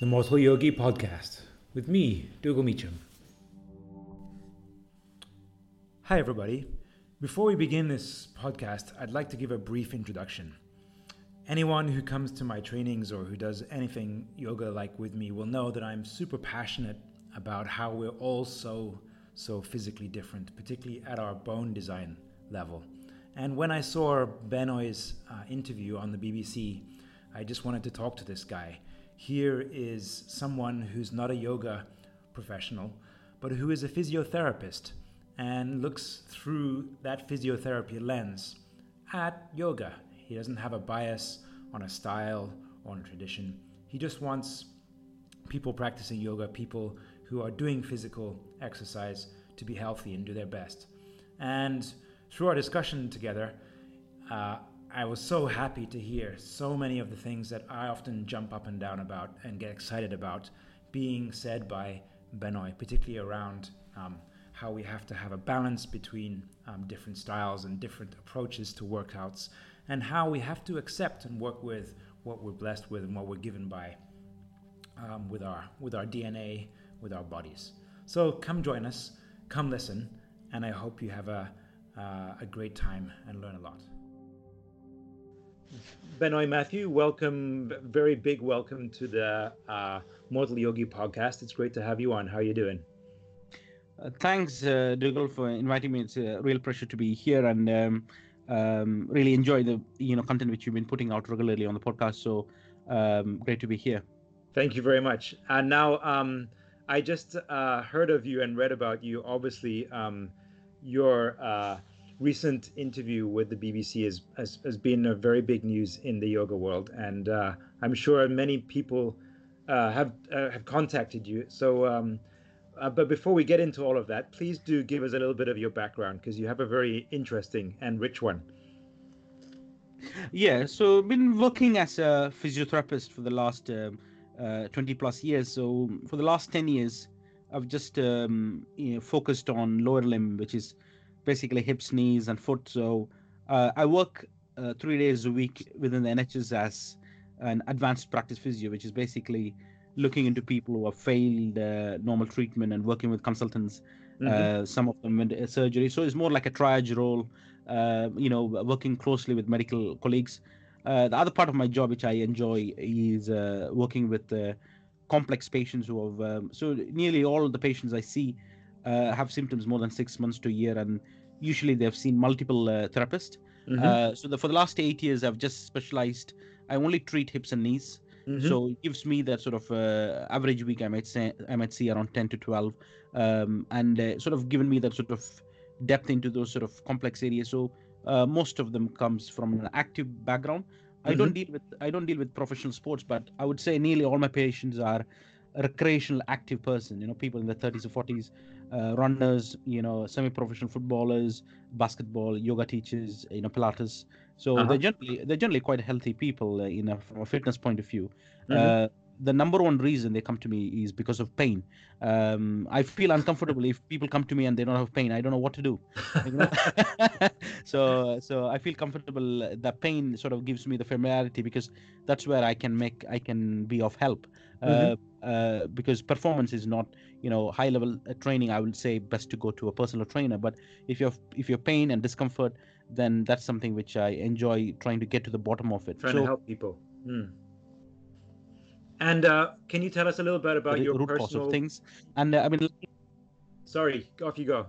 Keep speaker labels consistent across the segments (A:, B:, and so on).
A: the Mortal Yogi podcast with me, Dhugal Meachem. Hi, everybody. Before we begin this podcast, I'd like to give a brief introduction. Anyone who comes to my trainings or who does anything yoga like with me will know that I'm super passionate about how we're all so, so physically different, particularly at our bone design level. And when I saw Benoy's uh, interview on the BBC, I just wanted to talk to this guy. Here is someone who's not a yoga professional, but who is a physiotherapist and looks through that physiotherapy lens at yoga. He doesn't have a bias on a style or on a tradition. He just wants people practicing yoga, people who are doing physical exercise to be healthy and do their best. And through our discussion together, uh, I was so happy to hear so many of the things that I often jump up and down about and get excited about being said by Benoy, particularly around um, how we have to have a balance between um, different styles and different approaches to workouts, and how we have to accept and work with what we're blessed with and what we're given by um, with our with our DNA, with our bodies. So come join us, come listen, and I hope you have a uh, a great time and learn a lot. Benoy Matthew, welcome, very big welcome to the uh, Mortal Yogi podcast. It's great to have you on. How are you doing?
B: Uh, thanks, uh, Dhugal, for inviting me. It's a real pleasure to be here and um, um, really enjoy the you know content which you've been putting out regularly on the podcast. So um, great to be here.
A: Thank you very much. And now um, I just uh, heard of you and read about you. Obviously, um, your uh, recent interview with the BBC has, has, has, been a very big news in the yoga world, and uh, I'm sure many people uh, have uh, have contacted you. So, um, uh, but before we get into all of that, please do give us a little bit of your background because you have a very interesting and rich one.
B: Yeah, so I've been working as a physiotherapist for the last um, uh, 20 plus years. So for the last 10 years, I've just um, you know, focused on lower limb, which is basically hips, knees, and foot. So uh, I work uh, three days a week within the NHS as an advanced practice physio, which is basically looking into people who have failed uh, normal treatment and working with consultants. Uh, mm-hmm. some of them with surgery. So it's more like a triage role. Uh, you know, working closely with medical colleagues. Uh, the other part of my job, which I enjoy, is working with complex patients who have. Um, so nearly all the patients I see uh, have symptoms more than six months to a year, and usually they've seen multiple uh, therapists. Mm-hmm. Uh, so the, for the last eight years, I've just specialized. I only treat hips and knees. Mm-hmm. So it gives me that sort of uh, average week I might say I might see around 10 to 12, um, and uh, sort of given me that sort of depth into those sort of complex areas. So uh, most of them comes from an active background. I mm-hmm. don't deal with I don't deal with professional sports, but I would say nearly all my patients are recreational active person. You know, people in their 30s or 40s uh, runners, you know, semi-professional footballers, basketball, yoga teachers, you know, Pilates. So uh-huh. they're generally they're generally quite healthy people, uh, you know, from a fitness point of view. Mm-hmm. Uh, the number one reason they come to me is because of pain. Um, I feel uncomfortable if people come to me and they don't have pain. I don't know what to do. You know? so, so I feel comfortable. The pain sort of gives me the familiarity because that's where I can make, I can be of help. Uh, mm-hmm. Uh, because performance is not, you know, high level uh, training. I would say best to go to a personal trainer. But if you're if you're pain and discomfort, then that's something which I enjoy trying to get to the bottom of it.
A: Trying so, to help people. Hmm. And uh, can you tell us a little bit about your
B: root
A: personal
B: cause of things? And uh, I mean,
A: sorry, off you go.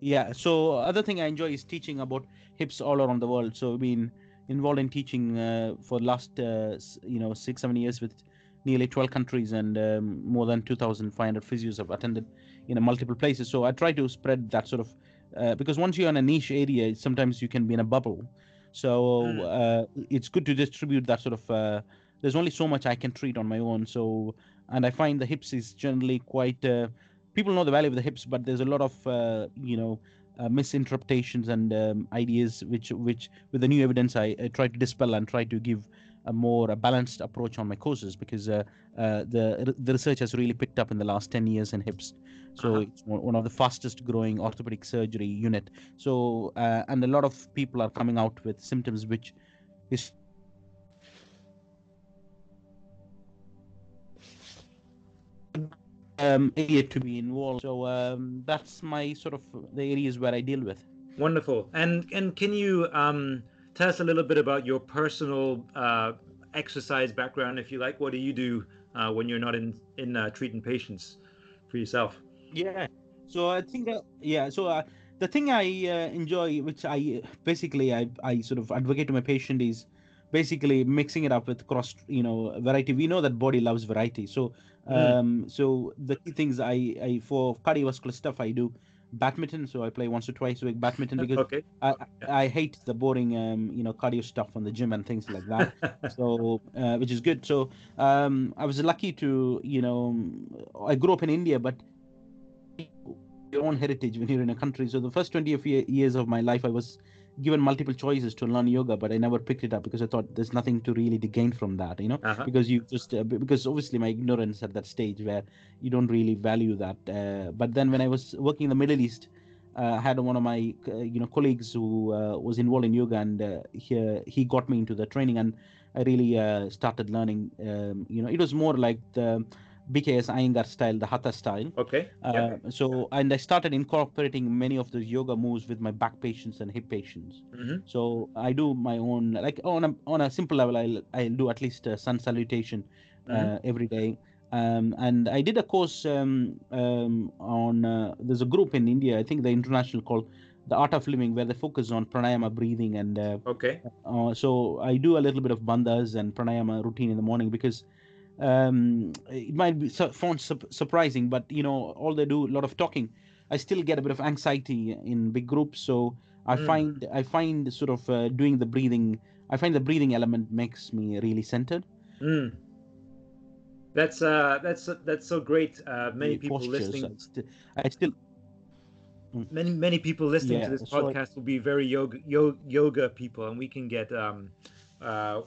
B: Yeah. So other thing I enjoy is teaching about hips all around the world. So I've been involved in teaching uh, for last uh, you know six seven years with nearly 12 countries and um, more than 2,500 physios have attended in multiple places. So I try to spread that sort of uh, because once you're in a niche area, sometimes you can be in a bubble. So hmm. uh, it's good to distribute that sort of uh, there's only so much I can treat on my own. So, and I find the hips is generally quite. Uh, people know the value of the hips, but there's a lot of uh, you know uh, misinterpretations and um, ideas which which with the new evidence I, I, try to dispel and try to give a more a balanced approach on my courses because uh, uh, the the research has really picked up in the last 10 years in hips so uh-huh. it's one of the fastest growing orthopedic surgery unit so uh, and a lot of people are coming out with symptoms which is um, area to be involved. So um, that's my sort of the areas where I deal with.
A: Wonderful. And and can you um, tell us a little bit about your personal uh, exercise background, if you like? What do you do uh, when you're not in in uh, treating patients for yourself?
B: Yeah. So I think uh, yeah. So uh, the thing I uh, enjoy, which I basically I I sort of advocate to my patient is basically mixing it up with cross you know variety we know that body loves variety so
A: Mm.
B: um so the key things i i for cardiovascular stuff i do badminton so i play once or twice a week badminton because
A: Okay.
B: I, I hate the boring um you know cardio stuff on the gym and things like that. So uh, which is good. So um i was lucky to you know i grew up in india but your own heritage when you're in a country. So the first 20 years of my life i was given multiple choices to learn yoga but i never picked it up because i thought there's nothing to really to gain from that you know
A: Uh-huh.
B: because you just uh, because obviously my ignorance at that stage where you don't really value that uh, but then when i was working in the middle east uh, I had one of my uh, you know colleagues who uh, was involved in yoga and uh, he, he got me into the training and i really uh, started learning um, you know it was more like the bks iyengar style the hatha style
A: Okay.
B: uh,
A: Yeah.
B: so and i started incorporating many of those yoga moves with my back patients and hip patients
A: hmm
B: so i do my own like on a on a simple level i'll i'll do at least a sun salutation uh,
A: Mhm.
B: every day um, and i did a course um, um, on uh, there's a group in india i think the international called the art of living where they focus on pranayama breathing and uh,
A: Okay.
B: uh, so I do a little bit of bandhas and pranayama routine in the morning because um, it might be su- sound sup- surprising, but you know, all they do a lot of talking. I still get a bit of anxiety in big groups, so I
A: Mm.
B: find I find sort of uh, doing the breathing. I find the breathing element makes me really centered.
A: Mm. That's uh that's that's so great. Uh, many
B: the
A: people
B: postures.
A: listening
B: I still, I still
A: many many people listening
B: Yeah,
A: to this
B: so I-
A: podcast will be very yoga yo, yoga people and we can get um uh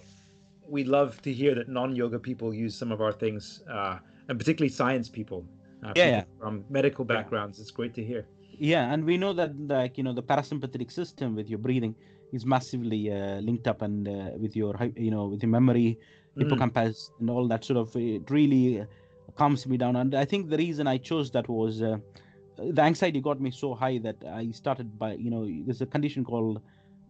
A: we love to hear that non-yoga people use some of our things uh and particularly science people uh,
B: Yeah,
A: people
B: yeah.
A: from medical
B: Yeah.
A: backgrounds it's great to hear
B: Yeah, and we know that like you know the parasympathetic system with your breathing is massively uh, linked up and uh, with your you know with your memory,
A: Mm.
B: hippocampus, and all that sort of it really calms me down. And I think the reason I chose that was uh, the anxiety got me so high that I started by you know there's a condition called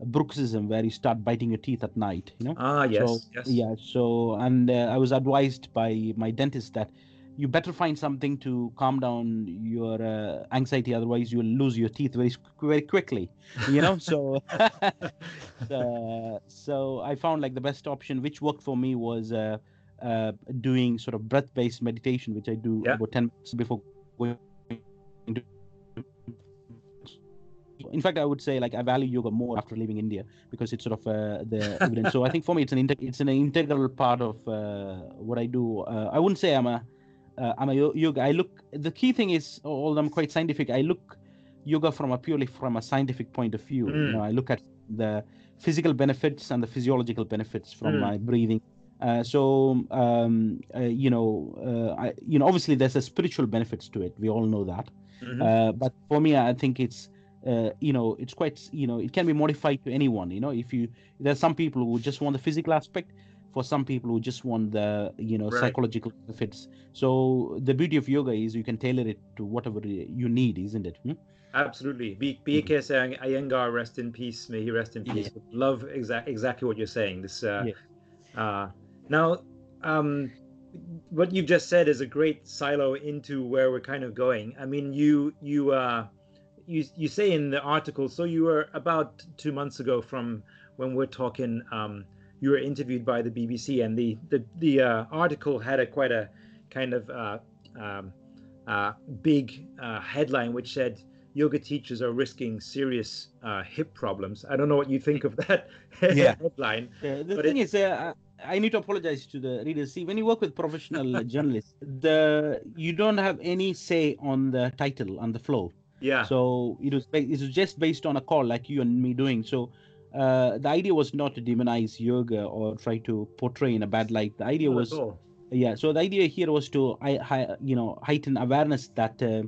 B: bruxism where you start biting your teeth at night. You know.
A: ah yes
B: so,
A: yes
B: Yeah. So, and uh, I was advised by my dentist that you better find something to calm down your uh, anxiety, otherwise you will lose your teeth very very quickly. You know. so, uh, so I found like the best option, which worked for me, was uh, uh, doing sort of breath-based meditation, which I do
A: Yeah.
B: about ten minutes before going. To... In fact, I would say like I value yoga more after leaving India because it's sort of uh, the evidence. so I think for me, it's an integ- it's an integral part of uh, what I do. Uh, I wouldn't say I'm a uh, I'm a yoga. I look. The key thing is, although I'm quite scientific, I look yoga from a purely from a scientific point of view. You
A: Mm.
B: know, I look at the physical benefits and the physiological benefits from
A: Mm.
B: my breathing. Uh, so um, uh, you know, uh, I, you know, obviously there's a spiritual benefits to it. We all know that.
A: Mhm.
B: Uh, but for me, I think it's uh, you know it's quite you know it can be modified to anyone. You know, if you there's some people who just want the physical aspect. For some people who just want the you know
A: Right.
B: psychological benefits. So the beauty of yoga is you can tailor it to whatever you need, isn't it? Hmm?
A: Absolutely. B- BKS Ayeng- Iyengar, rest in peace. May he rest in
B: Yeah.
A: peace. Love exa- exactly what you're saying. This. Uh,
B: Yeah.
A: uh, now, um, what you've just said is a great silo into where we're kind of going. I mean, you you uh, you you say in the article. So you were about two months ago from when we're talking. Um, you were interviewed by the BBC, and the the the uh, article had a quite a kind of uh, um, uh, big uh, headline which said yoga teachers are risking serious uh, hip problems. I don't know what you think of that
B: Yeah.
A: headline.
B: Uh, the thing
A: it-
B: is, uh, I need to apologize to the readers. See, when you work with professional journalists, the you don't have any say on the title on the flow.
A: Yeah.
B: So it was it was just based on a call like you and me doing. So uh, the idea was not to demonize yoga or try to portray in a bad light. The idea
A: Not
B: was yeah. So the idea here was to I, hi, you know heighten awareness that uh,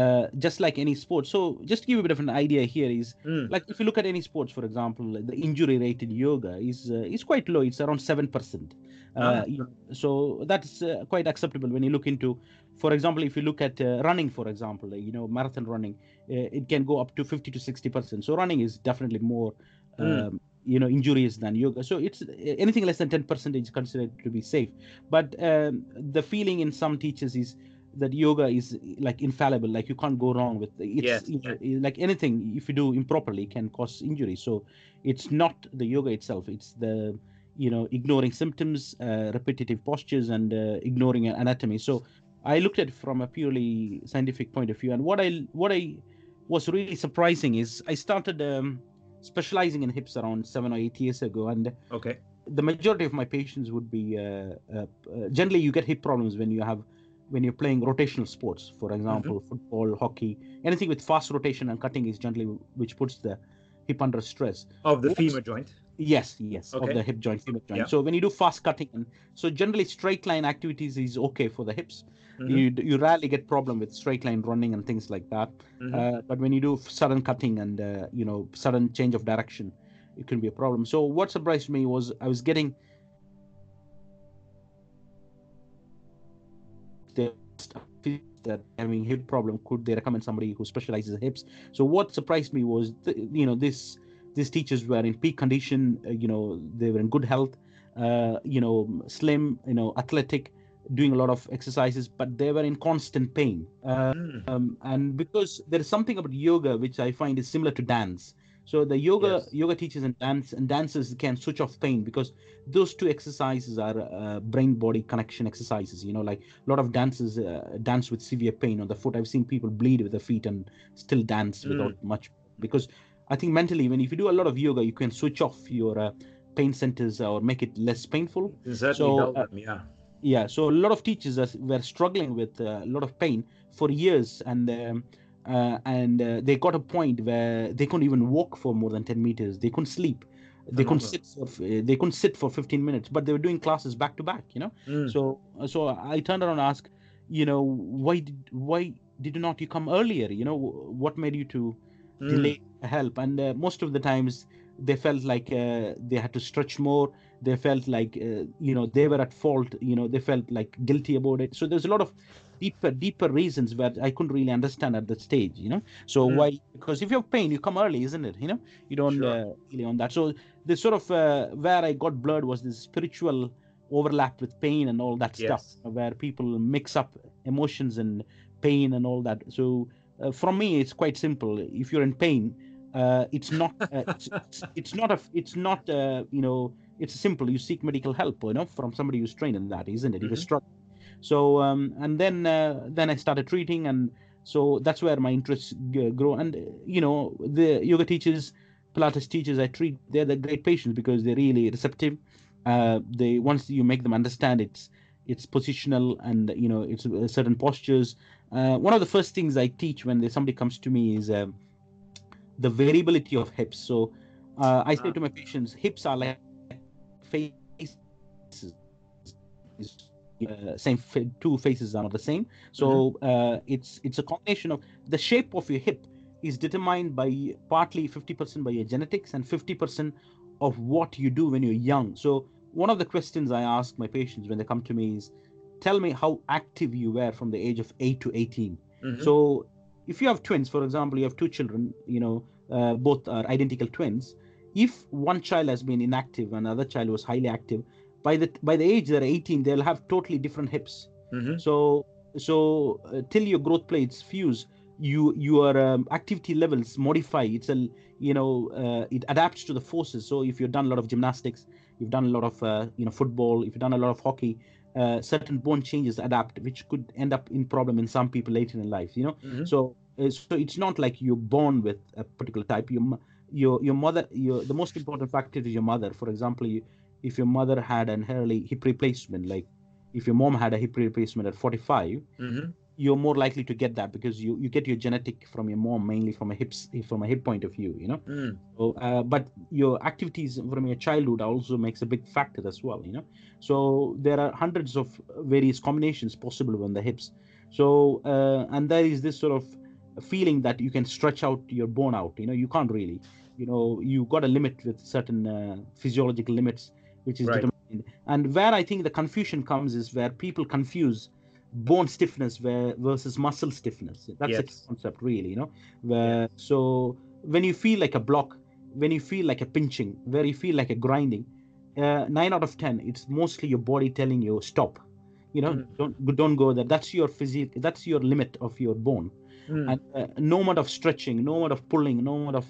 B: uh, just like any sport. So just to give you a bit of an idea here is
A: Mm.
B: like if you look at any sports, for example, the injury rate in yoga is uh, is quite low. It's around seven percent.
A: Ah.
B: Uh, so that's uh, quite acceptable when you look into, for example, if you look at uh, running, for example, you know, marathon running, uh, it can go up to 50 to 60 percent. So running is definitely more,
A: Mm.
B: um, you know, injurious than yoga. So it's uh, anything less than 10 percent is considered to be safe. But um, the feeling in some teachers is that yoga is like infallible, like you can't go wrong with it. It's
A: Yes,
B: you know, like anything if you do improperly can cause injury. So it's not the yoga itself; it's the you know ignoring symptoms, uh, repetitive postures, and uh, ignoring anatomy. So I looked at it from a purely scientific point of view, and what I what I was really surprising is I started um, specializing in hips around seven or eight years ago, and
A: Okay.
B: the majority of my patients would be uh, uh, uh, generally you get hip problems when you have when you're playing rotational sports for example football hockey anything with fast rotation and cutting is generally which puts the hip under stress
A: Of the femur joint.
B: Yes yes
A: Okay.
B: of the hip joint femur joint
A: Yeah.
B: so when you do fast cutting so generally straight line activities is okay for the hips
A: Mhm.
B: you you rarely get problem with straight line running and things like that
A: Mhm.
B: uh, but when you do sudden cutting and uh, you know sudden change of direction it can be a problem so what surprised me was i was getting the that having hip problem could they recommend somebody who specializes in hips so what surprised me was th- you know this these teachers were in peak condition uh, you know they were in good health uh, you know slim you know athletic doing a lot of exercises but they were in constant pain uh,
A: Mm.
B: um, and because there is something about yoga which I find is similar to dance. So the yoga
A: Yes.
B: yoga teachers and dance and dancers can switch off pain because those two exercises are uh, brain body connection exercises. You know, like a lot of dancers uh, dance with severe pain on the foot. I've seen people bleed with the feet and still dance
A: Mm.
B: without much because I think mentally when if you do a lot of yoga, you can switch off your uh, pain centers or make it less painful.
A: Certainly
B: So, uh,
A: them, yeah.
B: yeah so a lot of teachers are, were struggling with uh, a lot of pain for years and um, uh, and uh, they got a point where they couldn't even walk for more than 10 meters. They couldn't sleep. They couldn't sit for, they couldn't sit for 15 minutes but they were doing classes back to back you know?
A: Mm.
B: so so i turned around and asked you know why did why did not you come earlier? You know what made you to
A: Mm.
B: delay help. And uh, most of the times they felt like uh, they had to stretch more. They felt like uh, you know they were at fault. You know they felt like guilty about it. So there's a lot of deeper deeper reasons where i couldn't really understand at that stage you know? So
A: Mm.
B: why because if you have pain you come early isn't it? You know? You don't
A: Sure.
B: uh, really on that. So this sort of uh, where i got blurred was this spiritual overlap with pain and all that stuff where people mix up emotions and pain and all that. So uh, from me it's quite simple. If you're in pain uh, it's not uh, it's, it's, it's not a it's not uh, you know it's simple. You seek medical help you know from somebody who's trained in that isn't it? If
A: Mhm.
B: you're struggling. So um, and then uh, then i started treating and so that's where my interests g- grow. And uh, you know the yoga teachers pilates teachers i treat they're the great patients because they're really receptive. Uh, they once you make them understand it's it's positional and you know it's uh, certain postures uh, one of the first things i teach when somebody comes to me is um, the variability of hips. So uh, i say to my patients hips are like faces. Uh, same fa- two faces are not the same. So uh, it's it's a combination of the shape of your hip is determined by partly 50% by your genetics and 50% of what you do when you're young. So one of the questions i ask my patients when they come to me is tell me how active you were from the age of 8 to 18
A: Mhm.
B: so if you have twins for example you have two children you know uh, both are identical twins. If one child has been inactive and another child was highly active by the by the age they're 18 they'll have totally different hips.
A: Mhm.
B: so so uh, till your growth plates fuse you your um, activity levels modify. It's a you know uh, it adapts to the forces. So if you've done a lot of gymnastics you've done a lot of uh, you know football if you've done a lot of hockey uh, certain bone changes adapt which could end up in problem in some people later in life you know
A: Mhm.
B: so uh, so it's not like you're born with a particular type your your your mother your the most important factor is your mother for example you, if your mother had an early hip replacement like if your mom had a hip replacement at 45
A: Mhm.
B: You're more likely to get that because you you get your genetic from your mom mainly from a hips from a hip point of view you know
A: Mm.
B: so, uh, but your activities from your childhood also makes a big factor as well you know so there are hundreds of various combinations possible on the hips So uh, and there is this sort of feeling that you can stretch out your bone out. You know, you can't really. You know, you got a limit with certain uh, physiological limits, which is
A: Right.
B: determined. And where I think the confusion comes is where people confuse bone stiffness where, versus muscle stiffness. That's
A: Yes.
B: the concept, really. You know, where so when you feel like a block, when you feel like a pinching, where you feel like a grinding, uh, nine out of ten, it's mostly your body telling you stop. You know,
A: Mm.
B: don't don't go there. That's your physique. That's your limit of your bone.
A: Mm.
B: And uh, no amount of stretching, no amount of pulling, no amount of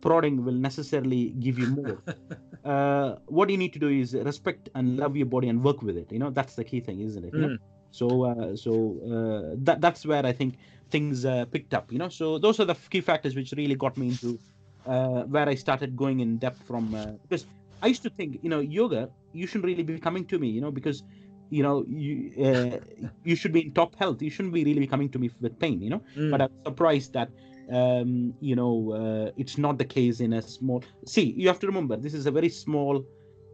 B: prodding will necessarily give you more. uh, what you need to do is respect and love your body and work with it. You know, that's the key thing, isn't it? You know? So, uh, so uh, that that's where I think things uh, picked up. You know, so those are the key factors which really got me into uh, where I started going in depth from uh, because I used to think, you know, yoga, you shouldn't really be coming to me, you know, because you know you uh, you should be in top health. You shouldn't be really be coming to me with pain, you know.
A: Mm.
B: But I'm surprised that um, you know uh, it's not the case in a small. See, you have to remember this is a very small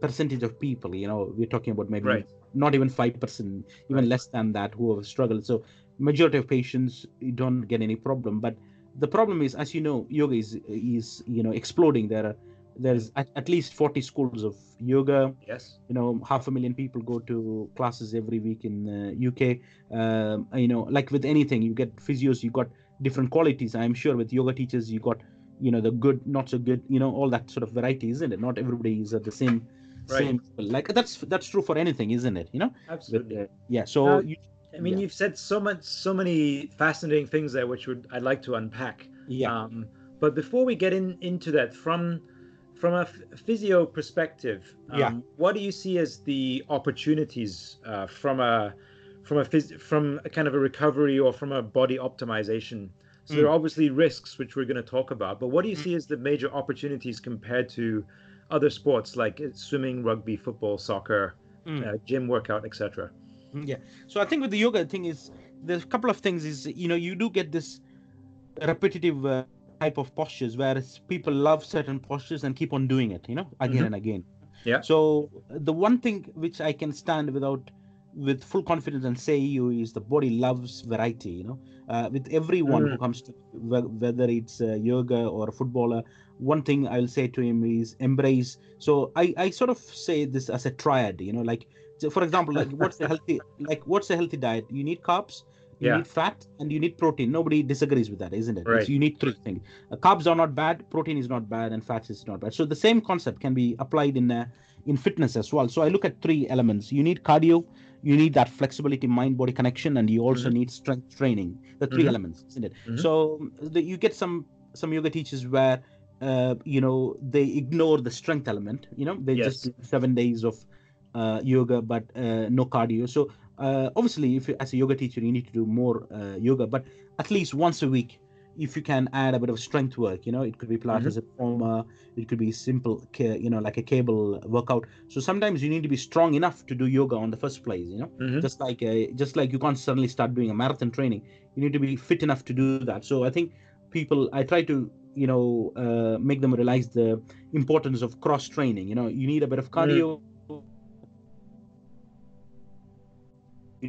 B: percentage of people. You know, we're talking about maybe
A: Right.
B: Not even five percent, even
A: Right.
B: less than that, who have struggled. So majority of patients you don't get any problem, but the problem is, as you know, yoga is is you know exploding. There are there's at, at least 40 schools of yoga
A: yes.
B: you know half a million people go to classes every week in uh, uk um, you know like with anything you get physios you got different qualities i'm sure with yoga teachers you got you know the good not so good you know all that sort of variety isn't it not everybody is at the same
A: Right.
B: same like that's that's true for anything isn't it you know With,
A: Absolutely.
B: uh, yeah so
A: Now,
B: you,
A: I mean,
B: yeah.
A: you've said so much, so many fascinating things there, which would I'd like to unpack.
B: yeah
A: Um, but before we get in into that, from from a f- physio perspective, um,
B: Yeah.
A: what do you see as the opportunities uh, from a from a phys- from a kind of a recovery or from a body optimization? So there are obviously risks, which we're going to talk about. But what do you
B: Mm.
A: see as the major opportunities compared to other sports like swimming, rugby, football, soccer,
B: Mm.
A: uh, gym workout, etc.?
B: Mm, yeah so i think with the yoga thing is there's a couple of things is you know you do get this repetitive uh, type of postures where it's- people love certain postures and keep on doing it you know again
A: Mhm.
B: and again
A: Yeah.
B: so the one thing which i can stand without with full confidence and say you is the body loves variety you know. Uh, with everyone who
A: Mm.
B: comes to whe- whether it's uh, yoga or a footballer one thing i'll say to him is embrace. So i i sort of say this as a triad you know like so for example like what's the healthy like what's a healthy diet? You need carbs you
A: Yeah.
B: need fat and you need protein nobody disagrees with that isn't it It's-
A: Right.
B: you need three things uh, carbs are not bad protein is not bad and fats is not bad so the same concept can be applied in uh, in fitness as well so i look at three elements you need cardio you need that flexibility mind body connection and you also
A: Mhm.
B: need strength training the 3
A: Mhm.
B: elements isn't it
A: Mhm.
B: so the, you get some some yoga teachers where uh, you know they ignore the strength element you know they just
A: Yes.
B: do seven days of uh, yoga but uh, no cardio so uh, obviously if you, as a yoga teacher you need to do more uh, yoga but at least once a week if you can add a bit of strength work you know it could be pilates reformer it could be simple you know like a cable workout. So sometimes you need to be strong enough to do yoga on the first place you know?
A: Mhm.
B: just like uh, just like you can't suddenly start doing a marathon training you need to be fit enough to do that. So i think people i try to you know uh, make them realize the importance of cross training you know? You need a bit of cardio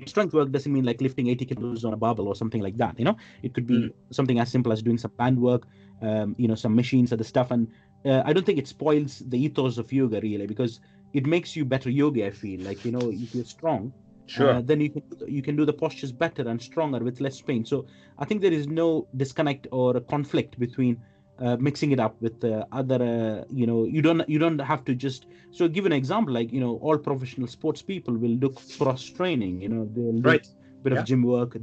B: strength work doesn't mean like lifting 80 kilos on a barbell or something like that you know? It could be something as simple as doing some band work um, you know some machines the stuff and uh, i don't think it spoils the ethos of yoga really because it makes you better yogi i feel. Like you know if you're strong
A: Sure.
B: uh, then you can you can do the postures better and stronger with less pain. So i think there is no disconnect or a conflict between uh, mixing it up with uh, other uh, you know you don't you don't have to just so give an example like you know all professional sports people will do cross training you know they'll do
A: Right.
B: a bit
A: Yeah.
B: of gym work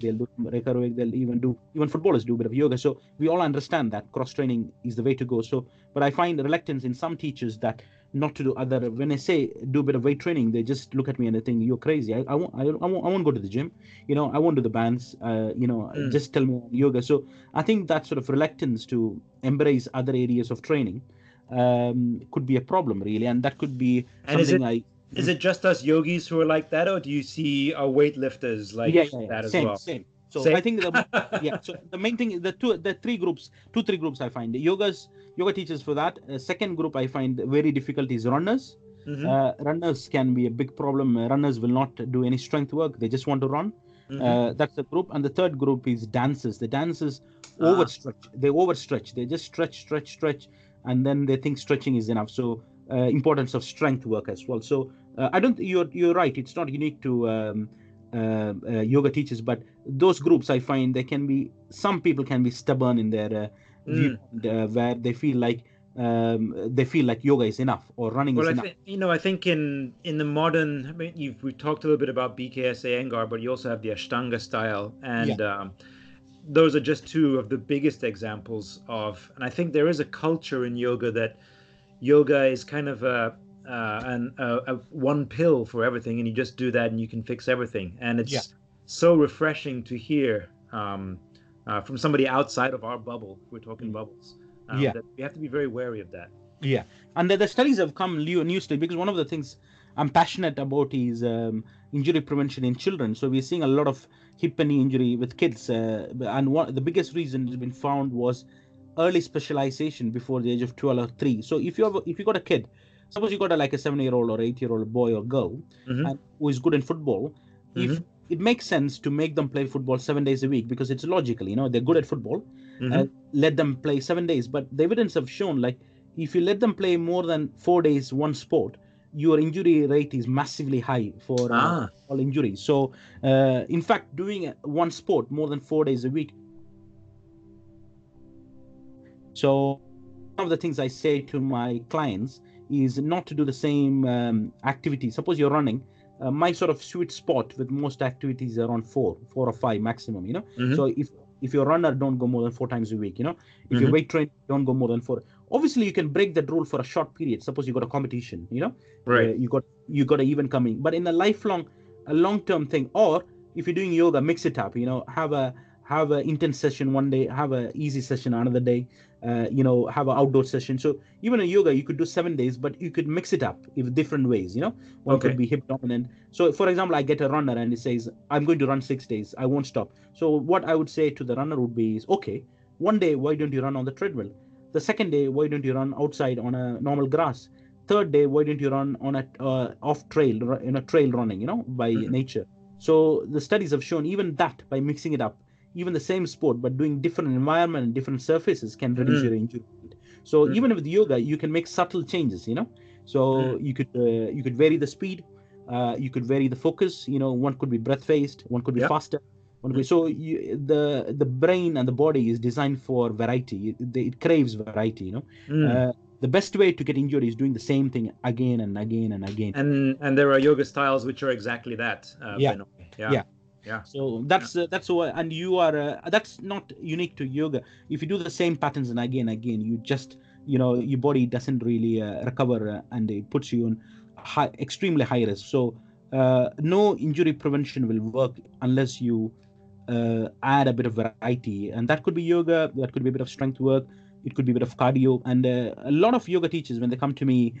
B: they'll do recovery they'll even do even footballers do a bit of yoga so we all understand that cross training is the way to go so but i find reluctance in some teachers that not to do other when i say do a bit of weight training they just look at me and they think you're crazy i, I, won't, I, I, won't, I won't go to the gym you know i won't do the bands uh, you know
A: Mm.
B: just tell me yoga so i think that sort of reluctance to embrace other areas of training um, could be a problem really and that could be
A: And is
B: something
A: it-
B: i
A: Is it just us yogis who are like that, or do you see our weightlifters like
B: yeah, yeah, yeah.
A: that as
B: same,
A: well?
B: same. So
A: Same?
B: I think the yeah. So the main thing, is the two, the three groups, two, three groups I find yogas, yoga teachers for that. Uh, second group I find very difficult is runners.
A: Mhm.
B: Uh, runners can be a big problem. Uh, runners will not do any strength work; they just want to run.
A: Mhm.
B: Uh, that's a group, and the third group is dancers. The dancers
A: Ah.
B: overstretch. They overstretch. They just stretch, stretch, stretch, and then they think stretching is enough. So uh, importance of strength work as well. So uh, I don't. You're you're right. It's not unique to um, uh, uh, yoga teachers, but those groups I find they can be. Some people can be stubborn in their uh,
A: Mm.
B: view, uh, where they feel like um, they feel like yoga is enough or running
A: Well,
B: is
A: I
B: enough.
A: think you know. I think in in the modern, I mean, you've we've talked a little bit about BKS Iyengar, but you also have the Ashtanga style, and um, those are just two of the biggest examples of. And I think there is a culture in yoga that yoga is kind of a uh, an a, a one pill for everything, and you just do that and you can fix everything. And it's
B: Yeah.
A: so refreshing to hear um, uh, from somebody outside of our bubble. We're talking bubbles. Um,
B: Yeah.
A: that we have to be very wary of that.
B: Yeah, and the, the studies have come new newly because one of the things I'm passionate about is um, injury prevention in children. So we're seeing a lot of hip and knee injury with kids, uh, and one the biggest reason has been found was early specialization before the age of 12 or 3. So if you have if you got a kid, suppose you got a, like a seven year old or eight year old boy or girl
A: Mhm.
B: and who is good in football, if it makes sense to make them play football seven days a week because it's logical, you know, they're good at football
A: Mhm.
B: uh, let them play seven days. But the evidence have shown like if you let them play more than four days one sport, your injury rate is massively high for uh,
A: Ah.
B: all injuries. So uh, in fact, doing uh, one sport more than four days a week. So one of the things I say to my clients is not to do the same um, activity. Suppose you're running. Uh, my sort of sweet spot with most activities are around four, four or five maximum. You know,
A: Mhm.
B: so if if you're a runner, don't go more than four times a week. You know, if you
A: Mhm.
B: weight train, don't go more than four. Obviously, you can break that rule for a short period. Suppose you got a competition. You know,
A: right.
B: uh, you got you got a even coming. But in a lifelong, a long term thing, or if you're doing yoga, mix it up. You know, have a have an intense session one day, have a easy session another day. Uh, you know, have an outdoor session. So even in yoga, you could do seven days, but you could mix it up in different ways. You know, one
A: Okay.
B: could be hip dominant. So, for example, I get a runner and he says, "I'm going to run six days. I won't stop." So, what I would say to the runner would be, "Is okay, one day why don't you run on the treadmill? The second day why don't you run outside on a normal grass? Third day why don't you run on a uh, off trail, in a trail running? You know, by
A: Mhm.
B: nature." So the studies have shown even that by mixing it up, even the same sport but doing different environment and different surfaces can reduce
A: Mm.
B: your injury. So
A: Mm.
B: even with yoga, you can make subtle changes. You know, so
A: Mm.
B: you could uh, you could vary the speed, uh, you could vary the focus. You know, one could be breath faced, one could be
A: Yeah.
B: faster. One could be, so you, the the brain and the body is designed for variety. It, it craves variety. You know,
A: Mm.
B: uh, the best way to get injured is doing the same thing again and again and again.
A: and and there are yoga styles which are exactly that. Uh,
B: Yeah.
A: Yeah.
B: Yeah.
A: Yeah.
B: So that's uh, that's why, and you are uh, that's not unique to yoga. If you do the same patterns and again again, you just you know your body doesn't really uh, recover uh, and it puts you in high, extremely high risk. So uh, no injury prevention will work unless you uh, add a bit of variety, and that could be yoga, that could be a bit of strength work, it could be a bit of cardio, and a lot of yoga teachers when they come to me.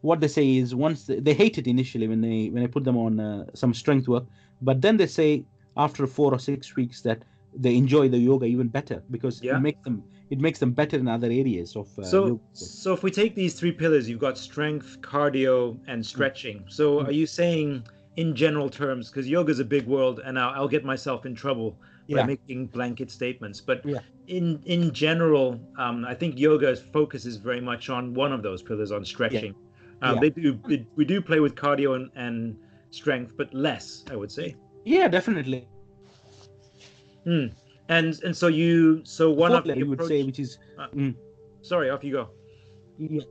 B: What they say is once they, they hate it initially when they when I put them on uh, some strength work, but then they say after four or six weeks that they enjoy the yoga even better because
A: Yeah.
B: it makes them it makes them better in other areas of uh,
A: So
B: yoga.
A: so if we take these three pillars, you've got strength, cardio, and stretching. So
B: Mm.
A: are you saying in general terms, because yoga is a big world, and I'll, I'll get myself in trouble by
B: Yeah.
A: making blanket statements, but
B: Yeah.
A: in in general, um, I think yoga focuses very much on one of those pillars, on stretching. Um. They do they, we do play with cardio and, and strength, but less, I would say.
B: Yeah, definitely.
A: Hmm. And and so you so one of the
B: you would say, which is
A: sorry, off you go.
B: yeah.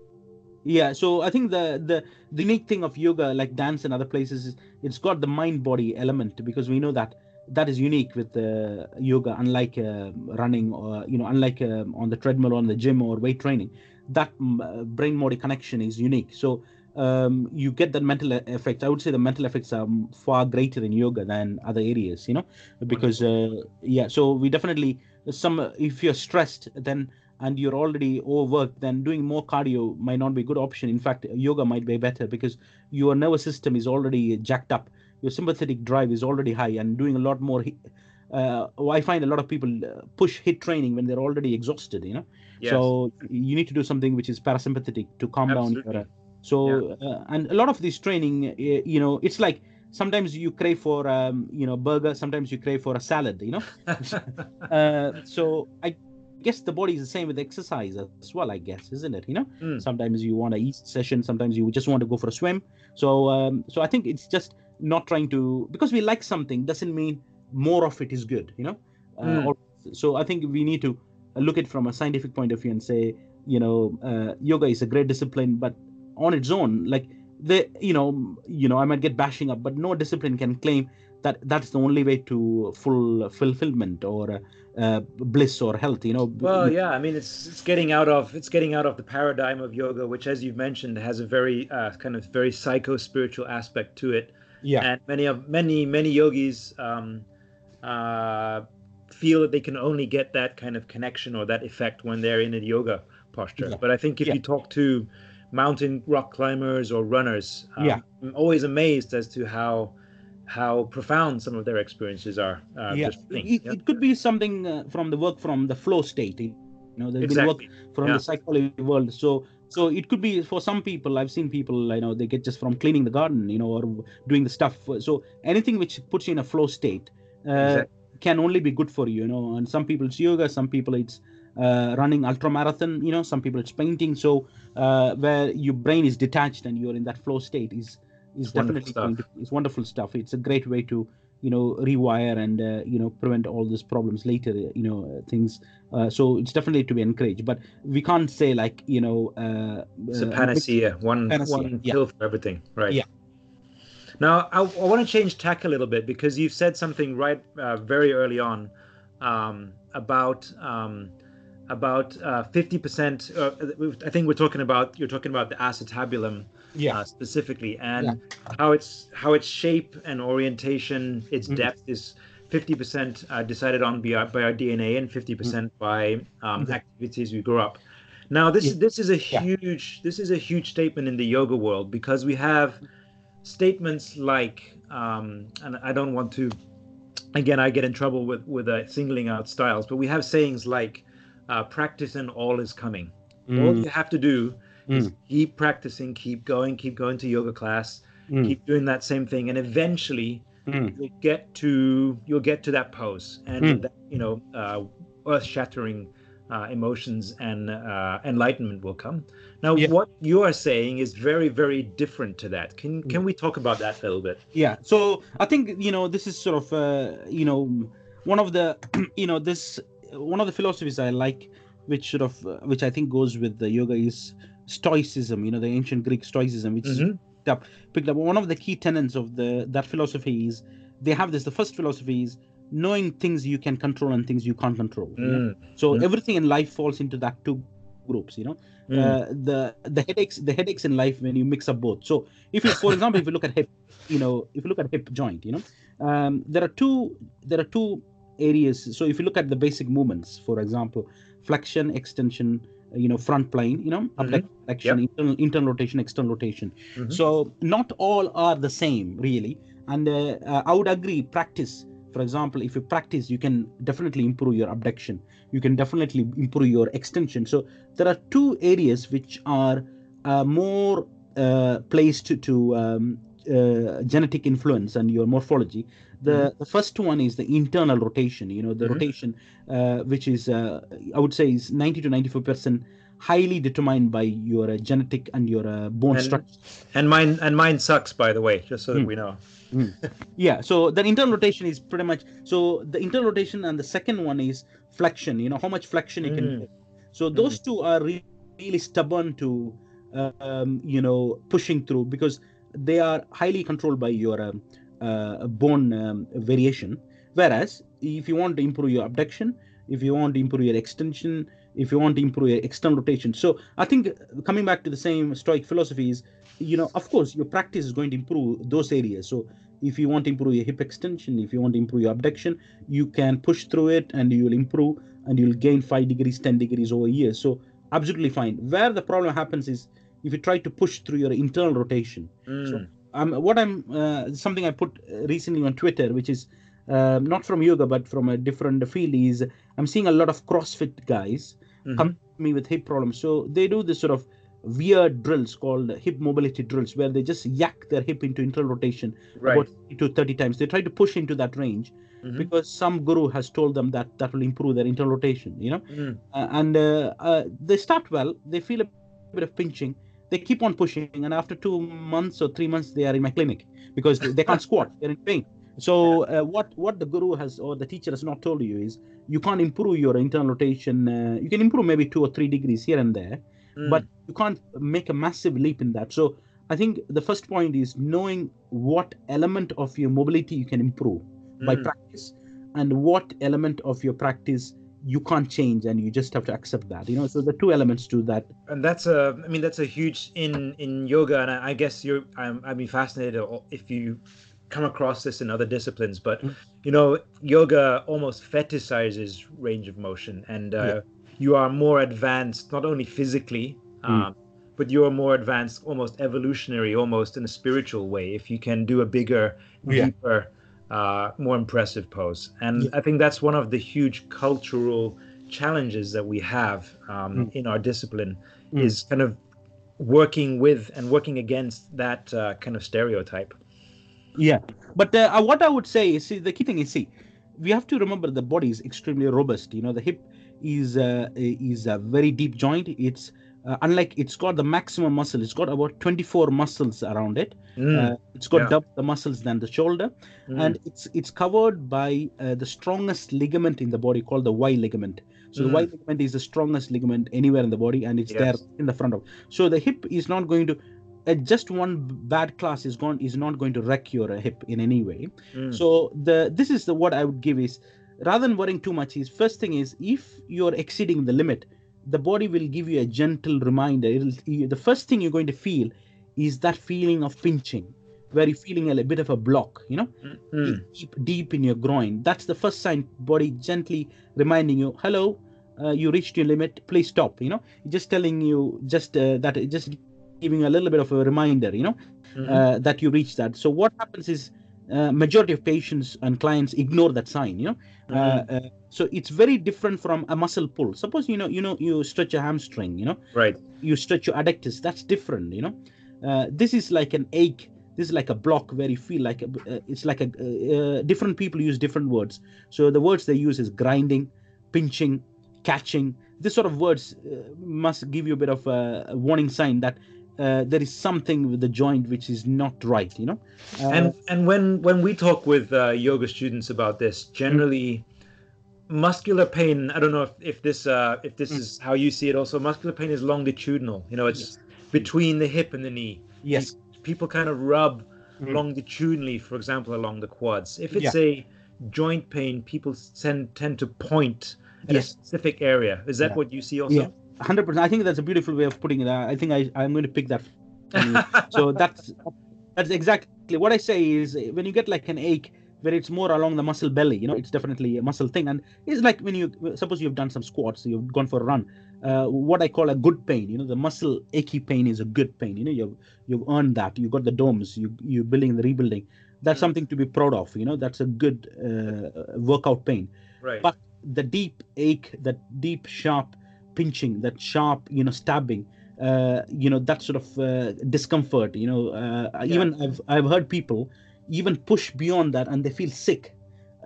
B: Yeah, so I think the, the the unique thing of yoga, like dance and other places, is it's got the mind body element because we know that that is unique with uh, yoga, unlike uh, running or you know, unlike um, on the treadmill or on the gym or weight training. That brain body connection is unique. So um, you get that mental e- effect. I would say the mental effects are far greater in yoga than other areas, you know, because uh, yeah. So we definitely some if you're stressed, then and you're already overworked, then doing more cardio might not be a good option. In fact, yoga might be better because your nervous system is already jacked up. Your sympathetic drive is already high, and doing a lot more. Uh, I find a lot of people uh, push HIIT training when they're already exhausted. You know,
A: Yes.
B: so you need to do something which is parasympathetic to calm down
A: Absolutely.
B: your. So uh, and a lot of this training, uh, you know, it's like sometimes you crave for um, you know burger sometimes you crave for a salad you know? Uh, so i guess the body is the same with exercise as well i guess isn't it you know?
A: Mm.
B: sometimes you want a eat session sometimes you just want to go for a swim. So um, so i think it's just not trying to because we like something doesn't mean more of it is good you know? Uh,
A: Mm.
B: or- so i think we need to look at it from a scientific point of view and say you know uh, yoga is a great discipline but on its own like the you know you know i might get bashing up but no discipline can claim that that's the only way to full fulfillment or uh, uh, bliss or health you know
A: Well, yeah, I mean, it's it's getting out of it's getting out of the paradigm of yoga, which, as you've mentioned, has a very uh, kind of very psycho spiritual aspect to it.
B: yeah
A: and many of many many yogis um, uh, feel that they can only get that kind of connection or that effect when they're in a yoga posture.
B: Yeah.
A: But I think if
B: Yeah.
A: you talk to mountain rock climbers or runners, um,
B: Yeah.
A: I'm always amazed as to how how profound some of their experiences are. Uh,
B: yeah it, it could be something uh, from the work from the flow state you know there's been work from
A: Yeah.
B: the psychology world so so it could be for some people i've seen people you know they get just from cleaning the garden you know or doing the stuff so anything which puts you in a flow state uh,
A: Exactly.
B: can only be good for you you know and some people it's yoga some people it's uh, running ultra marathon you know some people it's painting so uh, where your brain is detached and you're in that flow state is is
A: It's
B: definitely to,
A: stuff.
B: it's wonderful stuff it's a great way to you know rewire and uh, you know prevent all these problems later you know uh, things uh, so it's definitely to be encouraged but we can't say like you know uh,
A: It's a
B: uh,
A: panacea, one
B: panacea,
A: one
B: yeah.
A: pill for everything, right?
B: Yeah.
A: Now I, I want to change tack a little bit because you've said something right uh, very early on um, about um, about uh, fifty percent. Uh, I think we're talking about you're talking about the acetabulum
B: yeah
A: uh, specifically and how its how its shape and orientation, its
B: Mhm.
A: depth is. 50% uh, decided on by our, by our DNA and 50% by um,
B: Okay.
A: activities we grew up. Now this
B: Yeah.
A: this is a
B: Yeah.
A: huge this is a huge statement in the yoga world because we have statements like um, and I don't want to again I get in trouble with with uh, singling out styles but we have sayings like uh, practice and all is coming. All
B: Mm,
A: you have to do is
B: Mm.
A: keep practicing, keep going, keep going to yoga class,
B: mm,
A: keep doing that same thing and eventually
B: mm.
A: you'll get to you'll get to that pose and
B: Mm.
A: that you know uh, earth-shattering uh, emotions and uh, enlightenment will come now
B: Yeah.
A: what you are saying is very very different to that can can we talk about that a little bit
B: yeah so i think you know this is sort of uh, you know one of the you know this one of the philosophies i like which sort of uh, which i think goes with the yoga is stoicism you know the ancient greek stoicism which is
A: Mhm.
B: picked up picked up one of the key tenets of the that philosophy is they have this the first philosophy is knowing things you can control and things you can't control you know?
A: Mm,
B: so
A: Mm.
B: everything in life falls into that two groups you know
A: mm,
B: uh, the the headaches the headaches in life when you mix up both so if you for example if you look at hip you know if you look at hip joint you know um, there are two there are two areas. So if you look at the basic movements for example flexion extension uh, you know front plane you know abduction flexion, internal, internal rotation external rotation.
A: Mhm.
B: so not all are the same really. And uh, uh, i would agree practice for example if you practice you can definitely improve your abduction. You can definitely improve your extension. So there are two areas which are uh, more uh, placed to um, uh, genetic influence and your morphology the, the first one is the internal rotation you know the
A: Mhm.
B: rotation uh, which is uh, i would say is 90 to 94 percent highly determined by your uh, genetic and your uh, bone
A: And-
B: structure
A: and mine and mine sucks by the way just so that
B: Mm.
A: we know
B: yeah so the internal rotation is pretty much so the internal rotation and the second one is flexion you know how much flexion you can
A: Mm.
B: do. so those two are re- really stubborn to uh, um, you know pushing through because they are highly controlled by your um, uh, bone um, variation. Whereas if you want to improve your abduction if you want to improve your extension if you want to improve your external rotation. So i think uh, coming back to the same stoic philosophy is you know of course your practice is going to improve those areas. So if you want to improve your hip extension if you want to improve your abduction you can push through it and you will improve and you'll gain 5 degrees 10 degrees over years so absolutely fine. Where the problem happens is if you try to push through your internal rotation.
A: Mm,
B: um, what i'm uh, something i put uh, recently on twitter which is um, not from yoga but from a different field is i'm seeing a lot of crossfit guys
A: mhm.
B: come to me with hip problems so they do this sort of weird drills called hip mobility drills where they just yak their hip into internal rotation
A: Right.
B: about 20 to 30 times they try to push into that range
A: Mhm.
B: because some guru has told them that that will improve their internal rotation you know
A: Mm.
B: uh, and uh, uh, they start well they feel a bit of pinching they keep on pushing and after two months or three months they are in my clinic because they, can't squat they're in pain so uh, what what the guru has or the teacher has not told you is you can't improve your internal rotation uh, you can improve maybe two or three degrees here and there
A: Mm.
B: but you can't make a massive leap in that so i think the first point is knowing what element of your mobility you can improve by
A: Mm.
B: practice and what element of your practice you can't change and you just have to accept that you know so the two elements to that
A: and that's a i mean that's a huge in in yoga and i, I guess you're I'm, i'd be fascinated if you come across this in other disciplines but
B: Mm.
A: you know yoga almost fetishizes range of motion and uh,
B: Yeah.
A: you are more advanced not only physically
B: Mm.
A: um, but you're more advanced almost evolutionary almost in a spiritual way if you can do a bigger
B: Yeah.
A: deeper uh, more impressive pose and
B: Yeah.
A: i think that's one of the huge cultural challenges that we have um,
B: Mm.
A: in our discipline
B: Mm.
A: is kind of working with and working against that uh, kind of stereotype.
B: yeah but uh, uh, what i would say is see, the key thing is see we have to remember the body is extremely robust you know the hip is uh, is a very deep joint it's uh, unlike it's got the maximum muscle it's got about 24 muscles around it
A: Mm,
B: uh, it's got
A: yeah.
B: double the muscles than the shoulder
A: mm,
B: and it's it's covered by uh, the strongest ligament in the body called the Y ligament. So the Y
A: Mm.
B: ligament is the strongest ligament anywhere in the body, and it's there in the front of. So the hip is not going to. Uh, just one bad class is gone is not going to wreck your hip in any way.
A: mm,
B: So the this is the what I would give is rather than worrying too much is first thing is if you're exceeding the limit, the body will give you a gentle reminder. It'll, you, the first thing you're going to feel is that feeling of pinching, where you're feeling a, bit of a block, you know,
A: mm, mm.
B: deep, deep in your groin. That's the first sign, body gently reminding you, hello, uh, you reached your limit, please stop. You know, just telling you just uh, that, just giving a little bit of a reminder, you know,
A: Mhm.
B: uh, that you reach that. So what happens is, uh, majority of patients and clients ignore that sign. You know,
A: Mhm.
B: uh, uh, so it's very different from a muscle pull. Suppose you know, you know, you stretch a hamstring. You know,
A: right.
B: you stretch your adductors. That's different. You know, uh, this is like an ache. This is like a block where you feel like a, uh, it's like a uh, different people use different words. So the words they use is grinding, pinching, catching. This sort of words uh, must give you a bit of a warning sign that uh, there is something with the joint which is not right. You know, uh,
A: and and when when we talk with uh, yoga students about this, generally, muscular pain. I don't know if, if this uh, if this
B: Mm.
A: is how you see it. Also, muscular pain is longitudinal. You know, it's between the hip and the knee.
B: yes,
A: People kind of rub
B: Mm.
A: longitudinally, for example, along the quads. If it's a joint pain, people tend tend to point at
B: Yes.
A: a specific area. Is that
B: Yeah.
A: what you see also?
B: Yeah. Hundred percent. I think that's a beautiful way of putting it. I, think I I'm going to pick that. so that's that's exactly what I say is when you get like an ache where it's more along the muscle belly, you know, it's definitely a muscle thing. And it's like when you suppose you've done some squats, you've gone for a run. Uh, what I call a good pain, you know, the muscle achy pain is a good pain. You know, you've you've earned that. You got the DOMS. You you're building the rebuilding. That's
A: Mm.
B: something to be proud of. You know, that's a good uh, workout pain
A: Right.
B: But- the deep ache, that deep sharp pinching, that sharp, you know, stabbing, uh, you know, that sort of uh, discomfort. You know, uh, even I've I've heard people even push beyond that and they feel sick.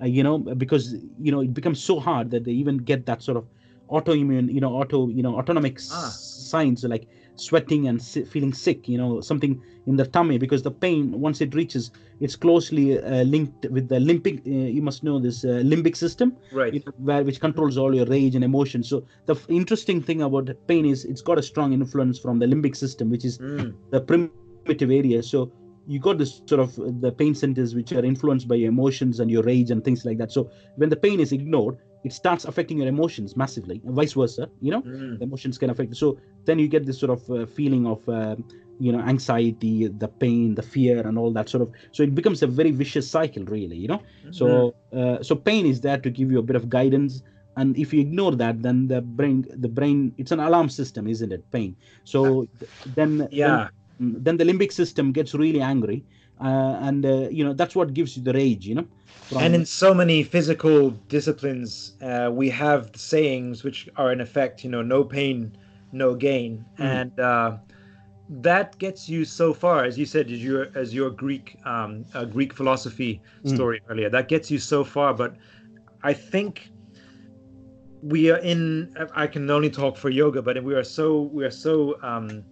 B: Uh, you know, because you know it becomes so hard that they even get that sort of autoimmune, you know, auto, you know, autonomic s-
A: Ah.
B: signs like sweating and feeling sick. You know, something in the tummy because the pain once it reaches, it's closely uh, linked with the limbic. Uh, you must know this uh, limbic system
A: right.
B: you know, where which controls all your rage and emotion. So the interesting thing about pain is it's got a strong influence from the limbic system, which is
A: Mm,
B: the primitive area. So you got this sort of uh, the pain centers which are influenced by your emotions and your rage and things like that. So when the pain is ignored, it starts affecting your emotions massively, and vice versa. You know,
A: mm,
B: the emotions can affect. So then you get this sort of uh, feeling of. um you know anxiety the pain the fear and all that sort of so it becomes a very vicious cycle really you know
A: mm.
B: so uh, so pain is there to give you a bit of guidance and if you ignore that then the brain the brain it's an alarm system isn't it pain so th- then
A: yeah.
B: then, then the limbic system gets really angry uh, and uh, you know that's what gives you the rage you know from-
A: And in so many physical disciplines, uh, we have sayings which are in effect, you know, no pain, no gain,
B: Mm.
A: and uh, that gets you so far, as you said, as your as your Greek um, uh, Greek philosophy
B: Mm.
A: story earlier. That gets you so far, but I think we are in. I can only talk for yoga, but we are so we are so um,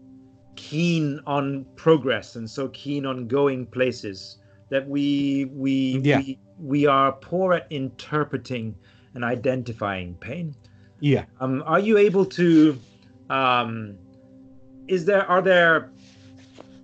A: keen on progress and so keen on going places that we we
B: Yeah.
A: we, we are poor at interpreting and identifying pain.
B: Yeah.
A: Um, are you able to? Um, is there are there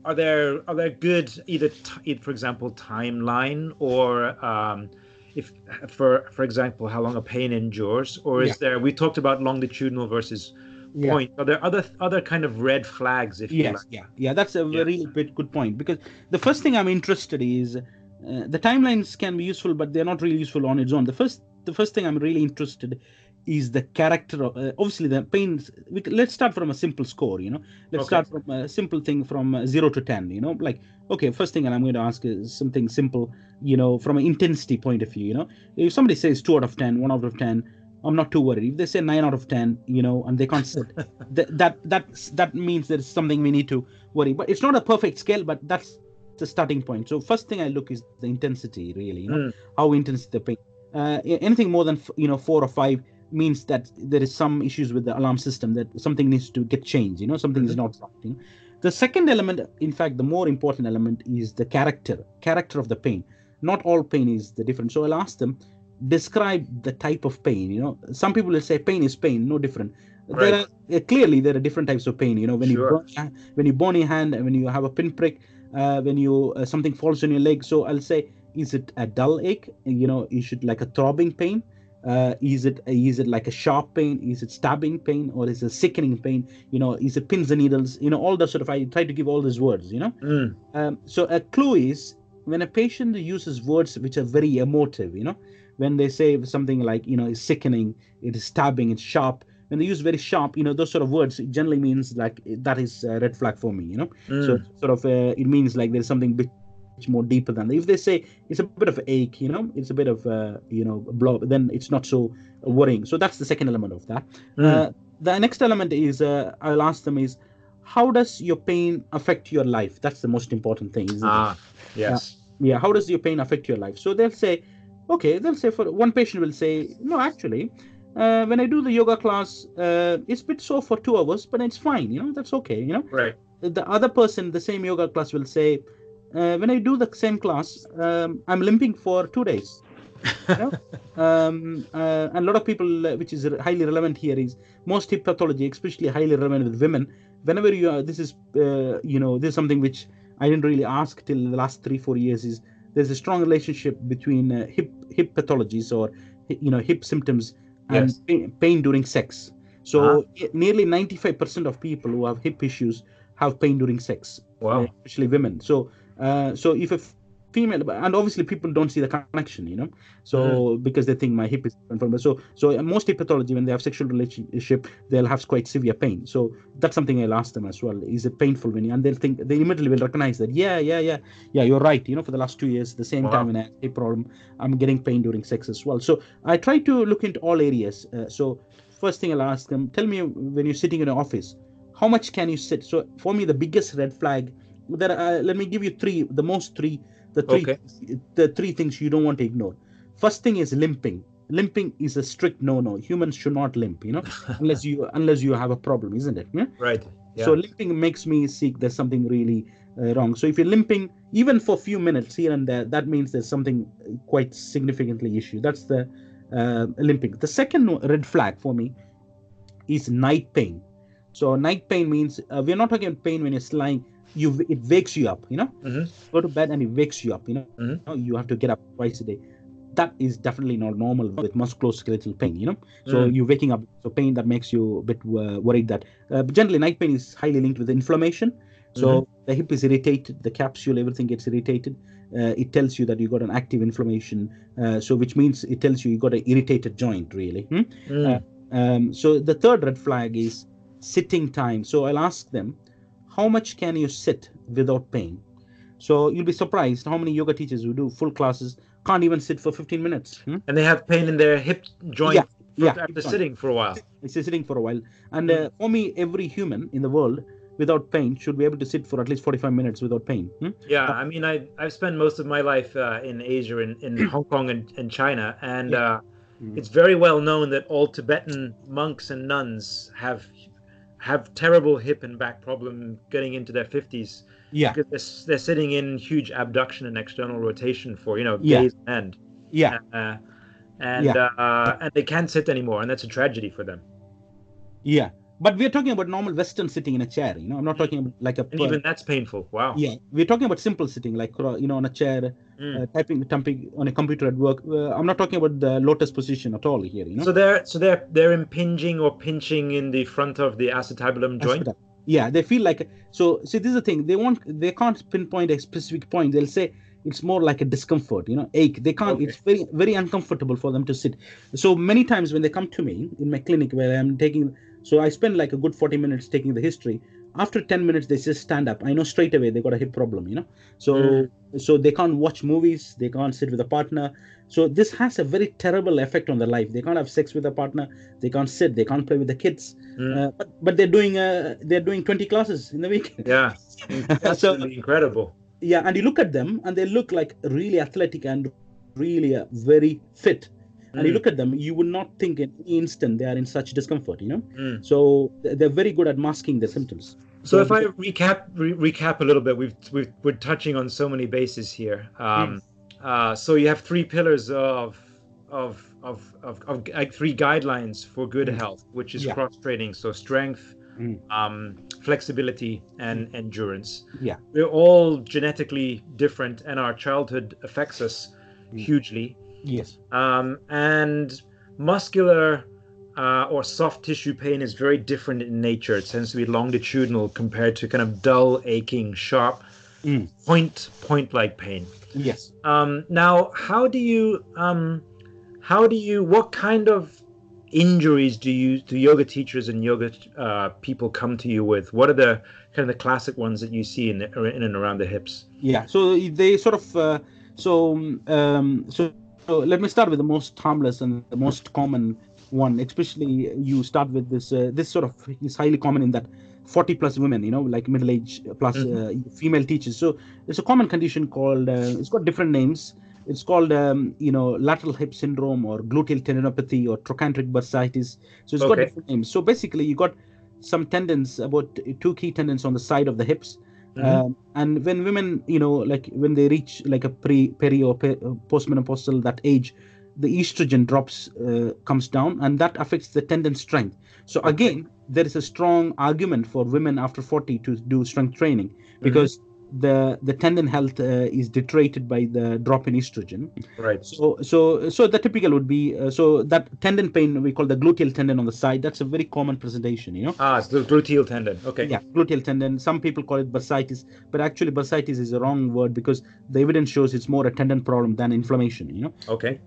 A: are there are there good either t- for example timeline or um, if for for example how long a pain endures or is
B: Yeah.
A: there we talked about longitudinal versus
B: Yeah.
A: point are there other other kind of red flags if you
B: Yes,
A: like
B: yeah, yeah. That's a
A: Yeah.
B: very bit good point because the first thing I'm interested is uh, the timelines can be useful, but they're not really useful on its own. The first, the first thing I'm really interested is the character of uh, obviously the pains. We, let's start from a simple score. You know, let's
A: Okay.
B: start from a simple thing from uh, zero to ten. You know, like okay, first thing and I'm going to ask is something simple. You know, from an intensity point of view. You know, if somebody says two out of ten, one out of ten. I'm not too worried. If they say nine out of ten, you know, and they can't sit, that that that's, that means there's something we need to worry. But it's not a perfect scale, but that's the starting point. So first thing I look is the intensity, really. You know,
A: Mm.
B: how intense the pain. Uh, anything more than you know four or five means that there is some issues with the alarm system that something needs to get changed. You know, something is
A: Mhm.
B: not. You know? The second element, in fact, the more important element is the character, character of the pain. Not all pain is the different. So I'll ask them, describe the type of pain. You know, some people will say pain is pain, no different.
A: Right.
B: There are uh, clearly there are different types of pain. You know, when
A: Sure.
B: you burn, your- when you burn your hand, when you have a pinprick, uh, when you uh, something falls on your leg. So I'll say, is it a dull ache? You know, is it like a throbbing pain? Uh, is it is it like a sharp pain? Is it stabbing pain, or is it sickening pain? You know, is it pins and needles? You know, all those sort of. I try to give all these words. You know,
A: Mm.
B: um, so a clue is when a patient uses words which are very emotive, you know, when they say something like, you know, it's sickening, it is stabbing, it's sharp. When they use very sharp, you know, those sort of words it generally means like that is a red flag for me, you know. So
A: Mm.
B: sort of uh, it means like there's something bit more deeper than that. If they say it's a bit of ache, you know, it's a bit of uh, you know blow, then it's not so worrying. So that's the second element of that.
A: Mm.
B: Uh, the next element is uh, I'll ask them is how does your pain affect your life? That's the most important thing. Isn't it?
A: ah yes
B: yeah how does your pain affect your life so they'll say okay they'll say for one patient will say no actually uh, when i do the yoga class uh, it's a bit sore for two hours but it's fine you know that's okay you know.
A: Right.
B: The other person the same yoga class will say uh, when i do the same class um, i'm limping for two days. You know? um, uh, and a lot of people uh, which is highly relevant here is most hip pathology especially highly relevant with women whenever you are this is uh, you know this is something which i didn't really ask till the last three four years is there's a strong relationship between uh, hip hip pathologies or you know hip symptoms and
A: Yes.
B: pain, pain during sex so i- nearly 95% of people who have hip issues have pain during sex
A: wow
B: especially women. So, uh, so if a female, and obviously people don't see the connection, you know, so because they think my hip is different so so uh, most hip pathology when they have sexual relationship they'll have quite severe pain. So that's something I'll ask them as well. Is it painful when you? And they'll think they immediately will recognize that. Yeah, yeah, yeah, yeah. You're right. You know, for the last two years, the same
A: Wow.
B: time when I had a problem, I'm getting pain during sex as well. So I try to look into all areas. Uh, so first thing I'll ask them, tell me when you're sitting in an office, how much can you sit? So for me, the biggest red flag. There, uh, let me give you three. The most three. The three.
A: Okay.
B: The three things you don't want to ignore. First thing is limping. Limping is a strict no-no. Humans should not limp. You know, unless you unless you have a problem, isn't it? Yeah?
A: right yeah.
B: So limping makes me seek there's something really uh, wrong. So if you're limping even for a few minutes here and there, that means there's something quite significantly issue. That's the uh, limping. The second red flag for me is night pain. So night pain means uh, we're not talking pain when you're lying. You it wakes you up. You know,
A: Mhm.
B: go to bed and it wakes you up. You know,
A: Mhm.
B: You, have to get up twice a day. That is definitely not normal with musculoskeletal pain. You know, so
A: Mm.
B: you're waking up. So pain that makes you a bit uh, worried that uh, but generally night pain is highly linked with inflammation. So
A: Mm-hmm.
B: the hip is irritated, the capsule, everything gets irritated. Uh, it tells you that you got an active inflammation. Uh, so which means it tells you you got an irritated joint, really. hmm?
A: Mm.
B: Um, so the third red flag is sitting time. So I'll ask them, how much can you sit without pain? So you'll be surprised how many yoga teachers who do full classes can't even sit for 15 minutes. hmm?
A: and they have pain in their hip joint
B: Yeah, Yeah,
A: after sitting for a while.
B: It's sitting for a while. And uh, for me, every human in the world without pain should be able to sit for at least 45 minutes without pain. Hmm?
A: Yeah, I mean, I I've spent most of my life uh, in Asia, in, in Hong Kong and, and China, and
B: Yeah.
A: uh,
B: Mm.
A: it's very well known that all Tibetan monks and nuns have have terrible hip and back problem getting into their fifties
B: Yeah,
A: because they're, they're sitting in huge abduction and external rotation for you know days end,
B: yeah,
A: uh, and
B: Yeah.
A: uh, and they can't sit anymore, and that's a tragedy for them.
B: yeah. But we're talking about normal Western sitting in a chair. You know, I'm not talking about like a.
A: And even that's painful. Wow.
B: yeah, we're talking about simple sitting, like uh, you know, on a chair,
A: Mm.
B: uh, typing, typing on a computer at work. Uh, I'm not talking about the lotus position at all here. You know.
A: So they're so they're they're impinging or pinching in the front of the acetabulum joint.
B: Hospital. Yeah, they feel like so. See, this is the thing. They want they can't pinpoint a specific point. They'll say it's more like a discomfort, you know, ache. They can't.
A: Okay.
B: It's very very uncomfortable for them to sit. So many times when they come to me in my clinic where I'm taking, so I spend like a good forty minutes taking the history. After ten minutes, they just stand up. I know straight away they got a hip problem, you know. So
A: Mm.
B: so they can't watch movies. They can't sit with a partner. So this has a very terrible effect on their life. They can't have sex with a partner. They can't sit. They can't play with the kids.
A: Mm.
B: Uh, but but they're doing uh, they're doing 20 classes in the week
A: Yeah,
B: so
A: absolutely incredible.
B: yeah and you look at them and they look like really athletic and really uh, very fit and you
A: Mm,
B: look at them you would not think in any instant they are in such discomfort you know
A: mm.
B: so they're very good at masking their symptoms
A: So if I recap re- recap a little bit, we've, we've we're touching on so many bases here. Um, uh, so you have three pillars of of of of, of like three guidelines for good
B: Mm.
A: health, which is
B: Yeah.
A: cross training. So strength,
B: Mm.
A: um, flexibility, and endurance.
B: Yeah.
A: we're all genetically different, and our childhood affects us hugely.
B: Yes
A: Um, and muscular uh, or soft tissue pain is very different in nature. It tends to be longitudinal compared to kind of dull, aching, sharp,
B: Mm.
A: point point like pain.
B: yes
A: Um, now, how do you um, how do you what kind of injuries do you do yoga teachers and yoga uh, people come to you with? What are the kind of the classic ones that you see in the, in and around the hips?
B: yeah so they sort of uh, so um so, so let me start with the most harmless and the most common one especially you start with this uh, this sort of is highly common in that 40 plus women you know like middle age plus uh, female teachers. So it's a common condition called uh, it's got different names. It's called um, you know lateral hip syndrome or gluteal tendinopathy or trochanteric bursitis. So it's got different names. So basically you got some tendons about two key tendons on the side of the hips
A: Mhm.
B: um, and when women you know like when they reach like a pre peri or pe- postmenopausal that age the estrogen drops uh, comes down and that affects the tendon strength so
A: Okay.
B: again there is a strong argument for women after 40 to do strength training because the the tendon health uh, is deteriorated by the drop in estrogen
A: Right.
B: so so so the typical would be uh, so that tendon pain we call the gluteal tendon on the side that's a very common presentation you know
A: Ah, it's the gluteal tendon. Okay.
B: yeah, gluteal tendon. Some people call it bursitis, but actually bursitis is a wrong word because the evidence shows it's more a tendon problem than inflammation. You know,
A: Okay.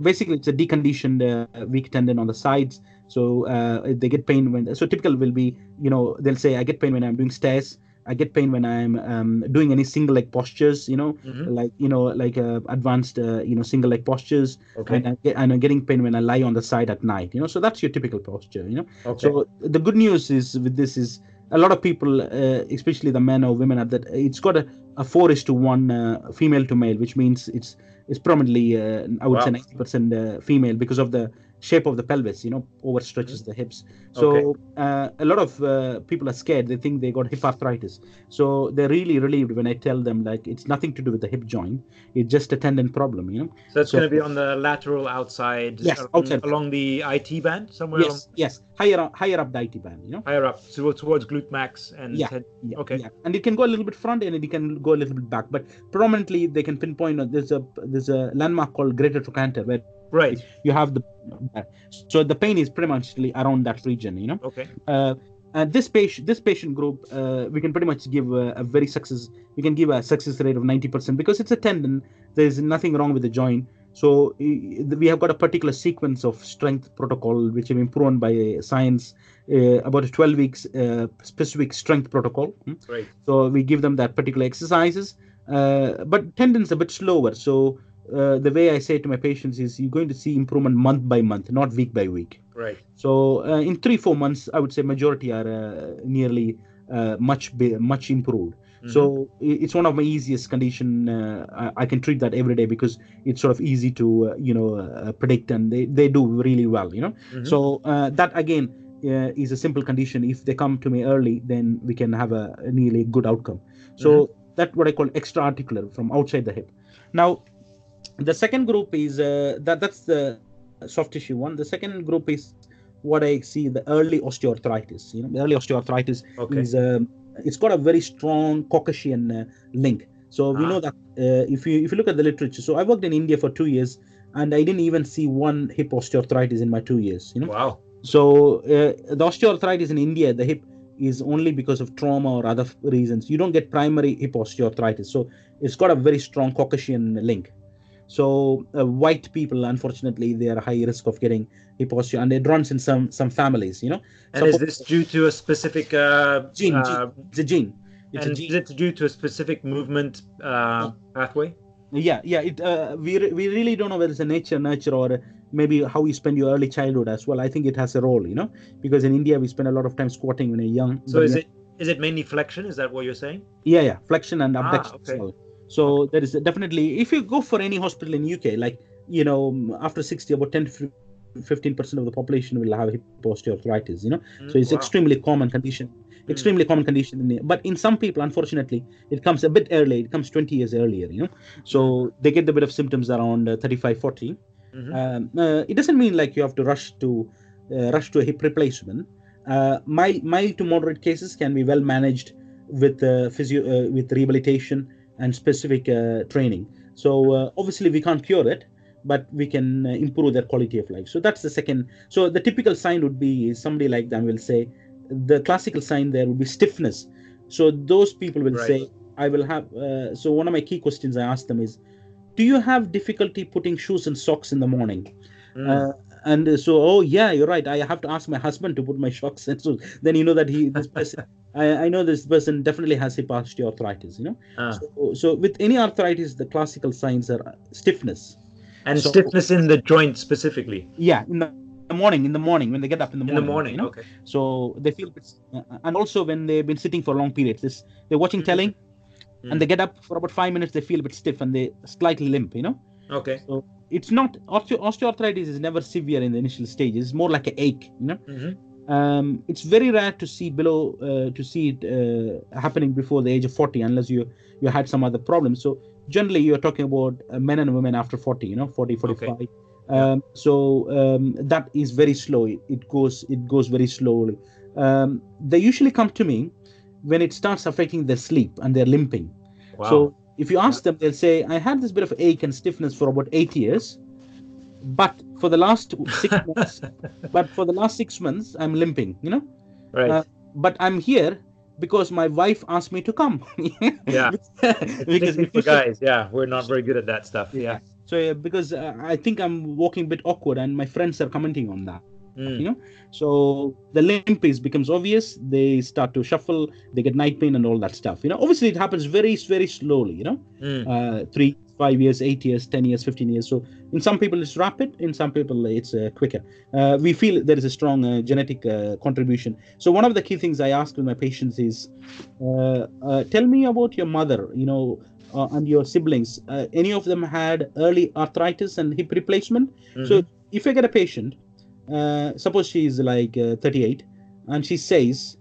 B: basically it's a deconditioned uh, weak tendon on the sides. So uh, they get pain when. So typical will be, you know, they'll say I get pain when I'm doing stairs. I get pain when I'm um, doing any single leg postures. You know,
A: Mhm.
B: like you know, like uh, advanced, uh, you know, single leg postures.
A: Okay.
B: And, I get, and I'm getting pain when I lie on the side at night. You know, so that's your typical posture. You know.
A: Okay.
B: So the good news is with this is a lot of people, uh, especially the men or women, are that it's got a, a four is to one uh, female to male, which means it's it's prominently uh, I would say
A: Wow.
B: ninety percent uh, female because of the shape of the pelvis. You know, overstretches the hips. So
A: Okay.
B: uh, a lot of uh, people are scared. They think they got hip arthritis. So they're really relieved when I tell them like it's nothing to do with the hip joint. It's just a tendon problem. You know.
A: So it's
B: So-
A: going to be on the lateral outside,
B: Yes,
A: along,
B: outside.
A: along the IT band, somewhere along,
B: Yes. Yes. Higher up, higher up the IT band. You know.
A: higher up, so towards glute max and
B: Yeah.
A: ten-
B: Yeah,
A: Okay.
B: Yeah. And it can go a little bit front and it can go a little bit back. But predominantly they can pinpoint there's a there's a landmark called Greater Trochanter where
A: right.
B: you have the so the pain is pretty much around that region, you know.
A: Okay.
B: Uh, and this patient this patient group uh, we can pretty much give a, a very success we can give a success rate of 90% because it's a tendon there's nothing wrong with the joint so we have got a particular sequence of strength protocol which have been proven by science uh, about a 12 weeks uh, specific strength protocol
A: right
B: so we give them that particular exercises uh, but tendons a bit slower so uh, the way I say to my patients is you're going to see improvement month by month, not week by week.
A: Right.
B: So uh, in three four months, I would say majority are uh, nearly uh, much much improved.
A: Mm-hmm.
B: So it's one of my easiest condition. Uh, I, I can treat that every day because it's sort of easy to uh, you know uh, predict and they, they do really well. You know.
A: Mhm.
B: So uh, that again uh, is a simple condition. If they come to me early, then we can have a, a nearly good outcome. So
A: Mm-hmm.
B: that's what I call extra articular from outside the hip. Now, the second group is uh, that that's the soft tissue one. The second group is what I see the early osteoarthritis. You know, the early osteoarthritis
A: Okay.
B: is um, it's got a very strong Caucasian uh, link. So we
A: Ah.
B: know that uh, if you if you look at the literature. So I worked in India for two years, and I didn't even see one hip osteoarthritis in my two years. You know,
A: Wow.
B: so uh, the osteoarthritis in India, the hip is only because of trauma or other reasons. You don't get primary hip osteoarthritis. So it's got a very strong Caucasian link. So uh, white people, unfortunately, they are high risk of getting hip osteo, and it runs in some some families. You know,
A: And is this due to a specific uh,
B: Gene,
A: uh,
B: it's a gene. It's
A: and
B: a gene.
A: is it due to a specific movement uh, pathway?
B: yeah yeah it uh, we, re- we really don't know whether it's a nature nurture or maybe how you spend your early childhood as well i think it has a role you know because in india we spend a lot of time squatting when you're young
A: So is
B: yeah,
A: it is it mainly flexion? Is that what you're saying?
B: yeah yeah flexion and
A: Ah,
B: abduction as
A: okay.
B: So there is definitely if you go for any hospital in uk like you know after 60 about 10 to 15 percent of the population will have hip osteoarthritis you know
A: Mm,
B: so it's
A: wow.
B: extremely common condition
A: Mm.
B: extremely common condition in the, but in some people unfortunately it comes a bit early it comes 20 years earlier you know so they get the bit of symptoms around uh, 35 40
A: Mhm.
B: um, uh, it doesn't mean like you have to rush to uh, rush to a hip replacement uh, mild, mild to moderate cases can be well managed with uh, physio uh, with rehabilitation and specific uh, training. So uh, obviously we can't cure it but we can uh, improve their quality of life. So that's the second so the typical sign would be somebody like them will say the classical sign there would be stiffness. So those people will
A: Right.
B: say i will have uh, so one of my key questions i ask them is do you have difficulty putting shoes and socks in the morning?
A: Mm.
B: uh, and so oh yeah you're right. I have to ask my husband to put my socks and so then you know that he this person I, I know this person definitely has hip osteoarthritis you know
A: Ah.
B: so, so with any arthritis the classical signs are stiffness
A: and
B: so-
A: stiffness in the joint specifically
B: yeah in the the morning in the morning when they get up in the morning.
A: in the morning.
B: you know?
A: Okay.
B: so they feel uh, and also when they've been sitting for long periods this they're watching
A: Mhm.
B: telling
A: Mm.
B: and they get up for about five minutes they feel a bit stiff and they slightly limp you know
A: Okay.
B: so it's not osteo- osteoarthritis is never severe in the initial stages it's more like an ache you know
A: hmm
B: um, it's very rare to see below uh, to see it uh, happening before the age of 40 unless you you had some other problem. So generally you're talking about uh, men and women after 40 you know 40 45 um, so um, that is very slow. It, it goes it goes very slowly. Um, they usually come to me when it starts affecting their sleep and they're limping.
A: Wow.
B: so if you ask them, they'll say, I had this bit of ache and stiffness for about eight years, but for the last six months, but for the last six months, I'm limping, you know.
A: right.
B: uh, But I'm here because my wife asked me to come.
A: Yeah.
B: because
A: for guys, yeah, we're not very good at that stuff. Yeah.
B: So uh, because uh, I think I'm walking a bit awkward, and my friends are commenting on that.
A: Mm.
B: You know, so the limp is becomes obvious. They start to shuffle. They get night pain and all that stuff. You know, obviously it happens very very slowly. You know.
A: Mm.
B: uh, three, five years, eight years, 10 years, 15 years. So in some people it's rapid, in some people it's uh, quicker. Uh, we feel there is a strong uh, genetic uh, contribution. So one of the key things I ask with my patients is, uh, uh, tell me about your mother, you know, uh, and your siblings. Uh, any of them had early arthritis and hip replacement? So
A: Mhm.
B: if I get a patient, uh, suppose she's like uh, 38, and she says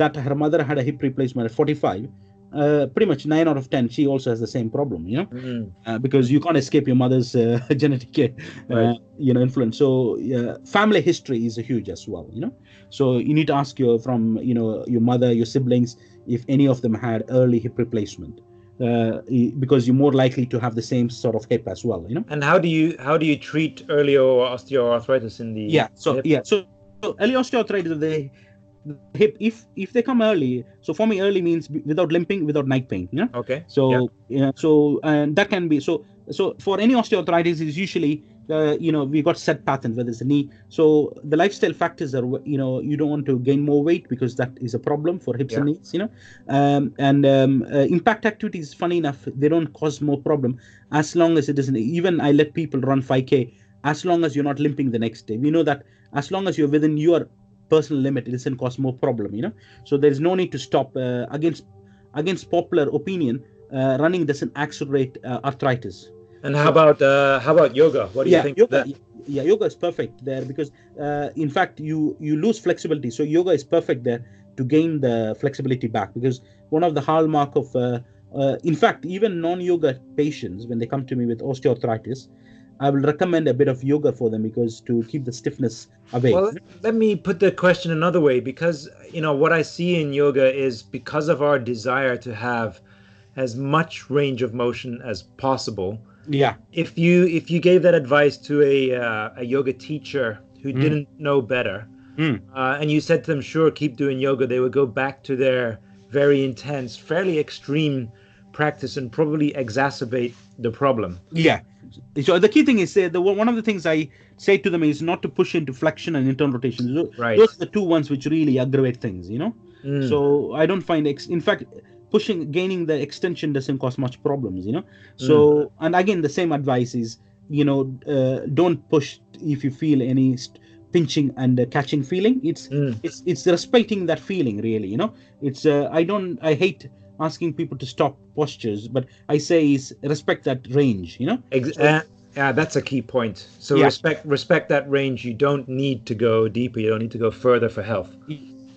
B: that her mother had a hip replacement at 45, uh, pretty much nine out of ten, she also has the same problem, you know,
A: Mm.
B: uh, because you can't escape your mother's uh, genetic, uh,
A: Right.
B: you know, influence. So uh, family history is huge as well, you know. So you need to ask your from you know your mother, your siblings, if any of them had early hip replacement. Uh, because you're more likely to have the same sort of hip as well, you know.
A: And how do you how do you treat early osteoarthritis in the
B: yeah so
A: hip?
B: yeah so, so early osteoarthritis of the hip if if they come early so for me early means without limping without night pain know?
A: Okay.
B: so yeah. so and that can be so so for any osteoarthritis is usually uh, you know we got set patterns whether it's a knee. So the lifestyle factors are you know you don't want to gain more weight because that is a problem for hips and knees you know? Um, and um, uh, impact activities funny enough they don't cause more problem. As long as it isn't even i let people run 5k as long as you're not limping the next day. We know that as long as you're within your personal limit it doesn't cause more problem you know so there is no need to stop uh, against against popular opinion uh, running doesn't accelerate uh, arthritis
A: And how about uh, how about yoga? What do you think?
B: yoga yeah yoga is perfect there because uh, in fact you you lose flexibility so yoga is perfect there to gain the flexibility back because one of the hallmark of uh, uh, in fact even non-yoga patients when they come to me with osteoarthritis i will recommend a bit of yoga for them because to keep the stiffness away
A: Well, let me put the question another way because you know what I see in yoga is because of our desire to have as much range of motion as possible.
B: yeah
A: If you if you gave that advice to a uh, a yoga teacher who
B: Mm.
A: didn't know better,
B: Mm.
A: uh, and you said to them, "Sure, keep doing yoga," they would go back to their very intense, fairly extreme practice and probably exacerbate the problem.
B: yeah so the key thing is uh, the one of the things i say to them is not to push into flexion and internal rotation
A: Right.
B: those are the two ones which really aggravate things you know
A: Mm.
B: so i don't find ex- in fact pushing gaining the extension doesn't cause much problems you know so
A: Mm.
B: and again the same advice is you know uh, don't push if you feel any st- pinching and uh, catching feeling it's
A: Mm.
B: it's it's respecting that feeling really you know it's uh, i don't i hate asking people to stop postures but i say is respect that range you know
A: Ex- uh, yeah, that's a key point. So
B: Yeah.
A: respect respect that range. You don't need to go deeper. You don't need to go further for health.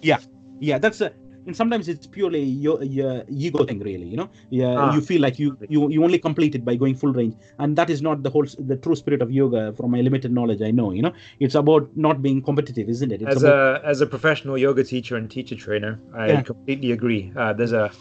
B: yeah yeah. that's a and sometimes it's purely your, your ego thing really you know yeah
A: Ah.
B: you feel like you, you you only complete it by going full range and that is not the whole the true spirit of yoga from my limited knowledge i know you know it's about not being competitive isn't it it's
A: As
B: about,
A: a as a professional yoga teacher and teacher trainer, I
B: Yeah.
A: completely agree. Uh, there's a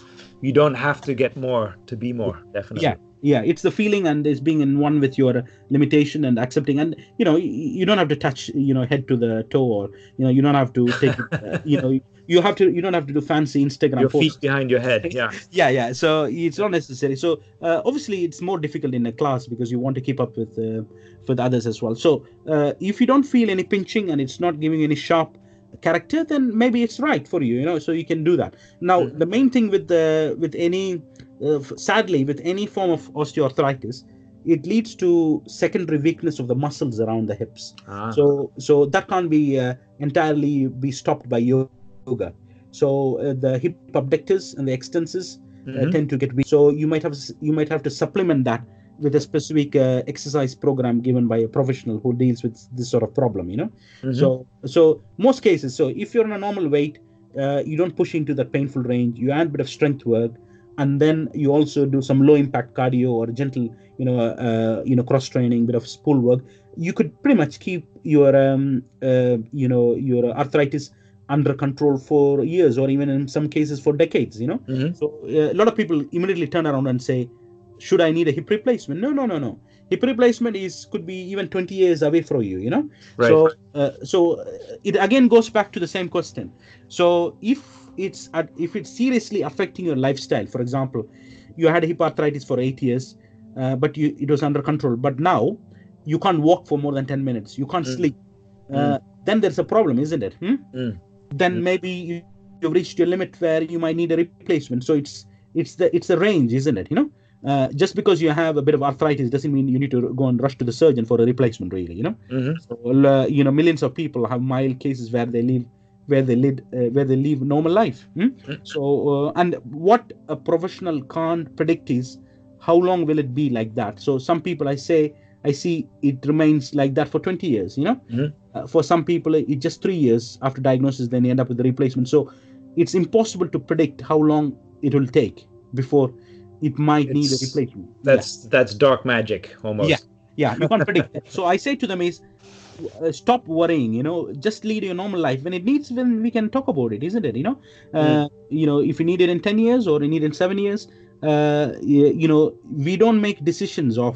A: you don't have to get more to be more. Definitely.
B: Yeah. yeah it's the feeling and it's being in one with your limitation and accepting and you know you, you don't have to touch you know head to the toe or you know you don't have to take uh, you know you have to you don't have to do fancy instagram
A: Your
B: posts
A: feet behind your head. Yeah.
B: yeah yeah so it's not necessary so uh, obviously it's more difficult in a class because you want to keep up with uh, with others as well so uh, if you don't feel any pinching and it's not giving any sharp character then maybe it's right for you you know so you can do that now
A: Mhm.
B: the main thing with the with any uh, sadly with any form of osteoarthritis it leads to secondary weakness of the muscles around the hips
A: Ah.
B: so so that can't be uh, entirely be stopped by yoga so uh, the hip abductors and the extensors uh,
A: Mhm.
B: tend to get weak. So you might have you might have to supplement that with a specific uh, exercise program given by a professional who deals with this sort of problem. You know.
A: Mhm.
B: So so most cases. So if you're on a normal weight, uh, you don't push into that painful range. You add a bit of strength work, and then you also do some low impact cardio or gentle, you know, uh, you know, cross training, bit of spool work. You could pretty much keep your um, uh, you know your arthritis under control for years or even in some cases for decades you know
A: Mhm.
B: so uh, a lot of people immediately turn around and say should i need a hip replacement? No no no no. Hip replacement is could be even 20 years away from you you know?
A: Right.
B: so uh, so uh, it again goes back to the same question. So if it's if it's seriously affecting your lifestyle for example you had hip arthritis for 8 years uh, but you it was under control but now you can't walk for more than 10 minutes. You can't
A: Mm.
B: sleep. Uh, then there's a problem isn't it? Hmm?
A: Mm.
B: then
A: Mm.
B: maybe you, you've reached your limit where you might need a replacement. So it's it's the it's the range isn't it? You know uh, just because you have a bit of arthritis doesn't mean you need to go and rush to the surgeon for a replacement really you know
A: Mhm.
B: so, uh, you know millions of people have mild cases where they live where they live uh, where they live normal life hmm?
A: Mm.
B: so uh, and what a professional can't predict is how long will it be like that so some people i say i see it remains like that for 20 years you know
A: Mhm.
B: uh, for some people it just three years after diagnosis then they end up with the replacement so it's impossible to predict how long it will take before it might need a
A: It's-
B: replacement Yeah
A: That's that's dark magic almost.
B: Yeah. yeah you can't predict that. so i say to them is uh, stop worrying you know just lead your normal life when it needs when we can talk about it isn't it you know uh, you know if you need it in 10 years or you need it in 7 years uh, you, you know we don't make decisions of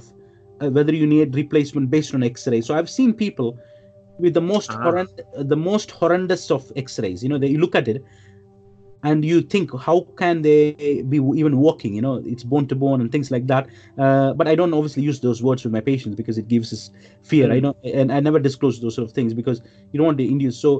B: uh, whether you need replacement based on x-ray so i've seen people with the most
A: Ah.
B: horrend- the most horrendous of x-rays you know they you look at it and you think how can they be even walking you know it's bone to bone and things like that uh, but i don't obviously use those words with my patients because it gives us fear i
A: Mm.
B: don't and i never disclose those sort of things because you don't want to induce so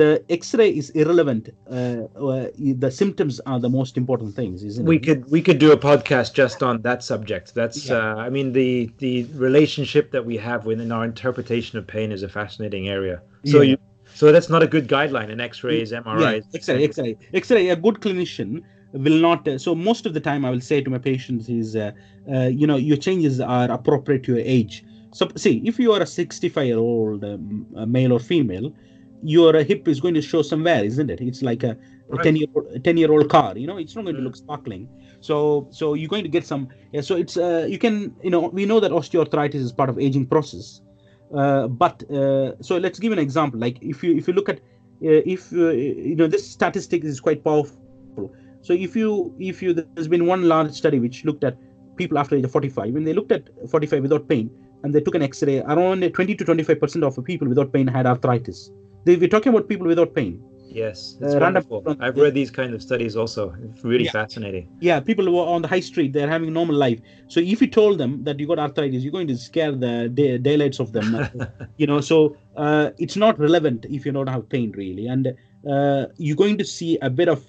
B: the x-ray is irrelevant uh, uh, the symptoms are the most important things isn't it?
A: we
B: it
A: could we could do a podcast just on that subject that's
B: Yeah.
A: uh, i mean the the relationship that we have within our interpretation of pain is a fascinating area so
B: Yeah.
A: you so that's not a good guideline in x-rays
B: yeah,
A: mris
B: X-ray, X-ray, X-ray. A good clinician will not. Uh, so most of the time, I will say to my patients is, uh, uh, you know, your changes are appropriate to your age. So see, if you are a 65-year-old um, male or female, your hip is going to show some wear, isn't it? It's like a, a 10 year 10 year old car. You know, it's not going to
A: Mm.
B: look sparkling. So so you're going to get some. Yeah. So it's uh, you can you know we know that osteoarthritis is part of aging process. Uh, but uh, so let's give an example. Like if you if you look at uh, if you know this statistic is quite powerful. So if you if you there's been one large study which looked at people after age of 45 when they looked at 45 without pain and they took an X-ray around 20 to 25 percent of people without pain had arthritis. They, we're talking about people without pain.
A: Yes it's
B: Uh,
A: wonderful i've read these kind of studies also it's really
B: Yeah.
A: fascinating
B: Yeah, people who are on the high street, they're having normal life. So if you told them that you got arthritis, you're going to scare the day, daylights of them. you know, so uh, it's not relevant if you don't have pain really, and uh, you're going to see a bit of,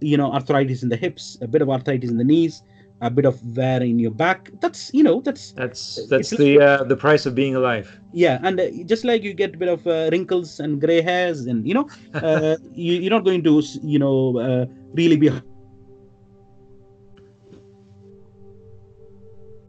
B: you know, arthritis in the hips, a bit of arthritis in the knees, a bit of wear in your back. That's you know, that's
A: that's that's the uh, the price of being alive
B: yeah, and uh, just like you get a bit of uh, wrinkles and gray hairs, and you know, uh, you, you're not going to, you know, uh, really be.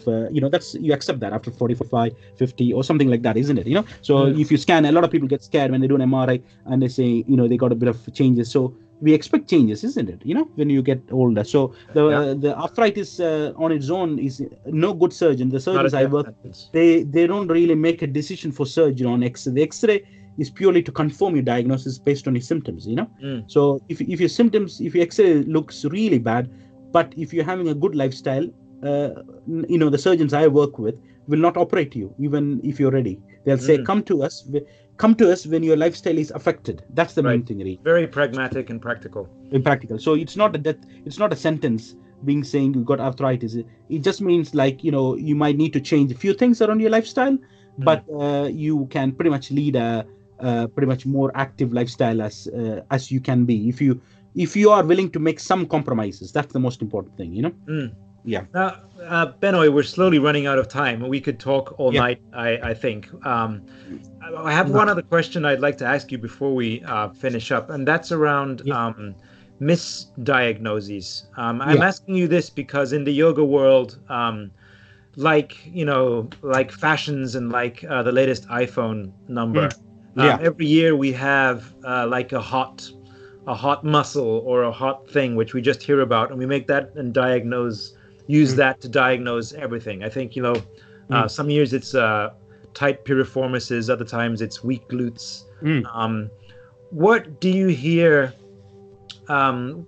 B: Uh, you know that's you accept that after 45 50 or something like that isn't it you know so
A: Mm.
B: if you scan a lot of people get scared when they do an mri and they say you know they got a bit of changes so we expect changes isn't it? You know when you get older. So the
A: Yeah.
B: the arthritis uh, on its own is no good surgeon. The surgeons i work they they don't really make a decision for surgery on x-ray the x-ray is purely to confirm your diagnosis based on your symptoms you know?
A: Mm.
B: so if, if your symptoms if your x-ray looks really bad but if you're having a good lifestyle uh, you know the surgeons i work with will not operate you even if you're ready. They'll say
A: Mm.
B: come to us come to us when your lifestyle is affected. That's the main
A: Right.
B: thing really
A: very pragmatic and practical.
B: Impractical. So it's not a death it's not a sentence being saying you got arthritis. It just means like you know you might need to change a few things around your lifestyle but uh, you can pretty much lead a, uh pretty much more active lifestyle as uh, as you can be. If you if you are willing to make some compromises that's the most important thing you know?
A: Mm.
B: Yeah.
A: Now, uh, Benoy, we're slowly running out of time. We could talk all
B: Yeah.
A: night, I, I think. Um, I- have
B: No.
A: one other question I'd like to ask you before we uh, finish up, and that's around
B: Yeah.
A: um, misdiagnoses. Um, I'm
B: Yeah.
A: asking you this because in the yoga world, um, like you know, like fashions and like uh, the latest iPhone number, um,
B: Yeah.
A: every year we have uh, like a hot, a hot muscle or a hot thing which we just hear about, and we make that and diagnose, use
B: Mm.
A: that to diagnose everything. I think you know, uh,
B: Mm.
A: some years it's uh, tight piriformises, other times it's weak glutes.
B: Mm.
A: Um, what do you hear? Um,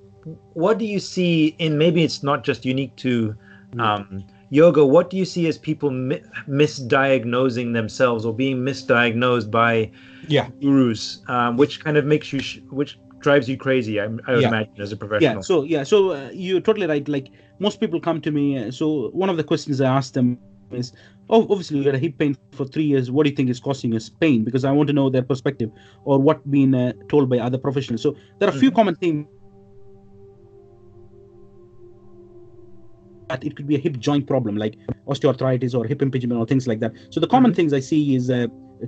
A: what do you see in maybe it's not just unique to um, yoga? What do you see as people mi- misdiagnosing themselves or being misdiagnosed by
B: yeah
A: gurus, um, which kind of makes you, sh- which drives you crazy? I, I would
B: Yeah.
A: imagine as a professional.
B: yeah so yeah so uh, you're totally right like most people come to me uh, so one of the questions i ask them is oh obviously you had a hip pain for three years. What do you think is causing us pain? Because i want to know their perspective or what been uh, told by other professionals. So there are a few
A: Mhm.
B: common themes that it could be a hip joint problem like osteoarthritis or hip impingement or things like that. So the common
A: Mhm.
B: things i see is uh,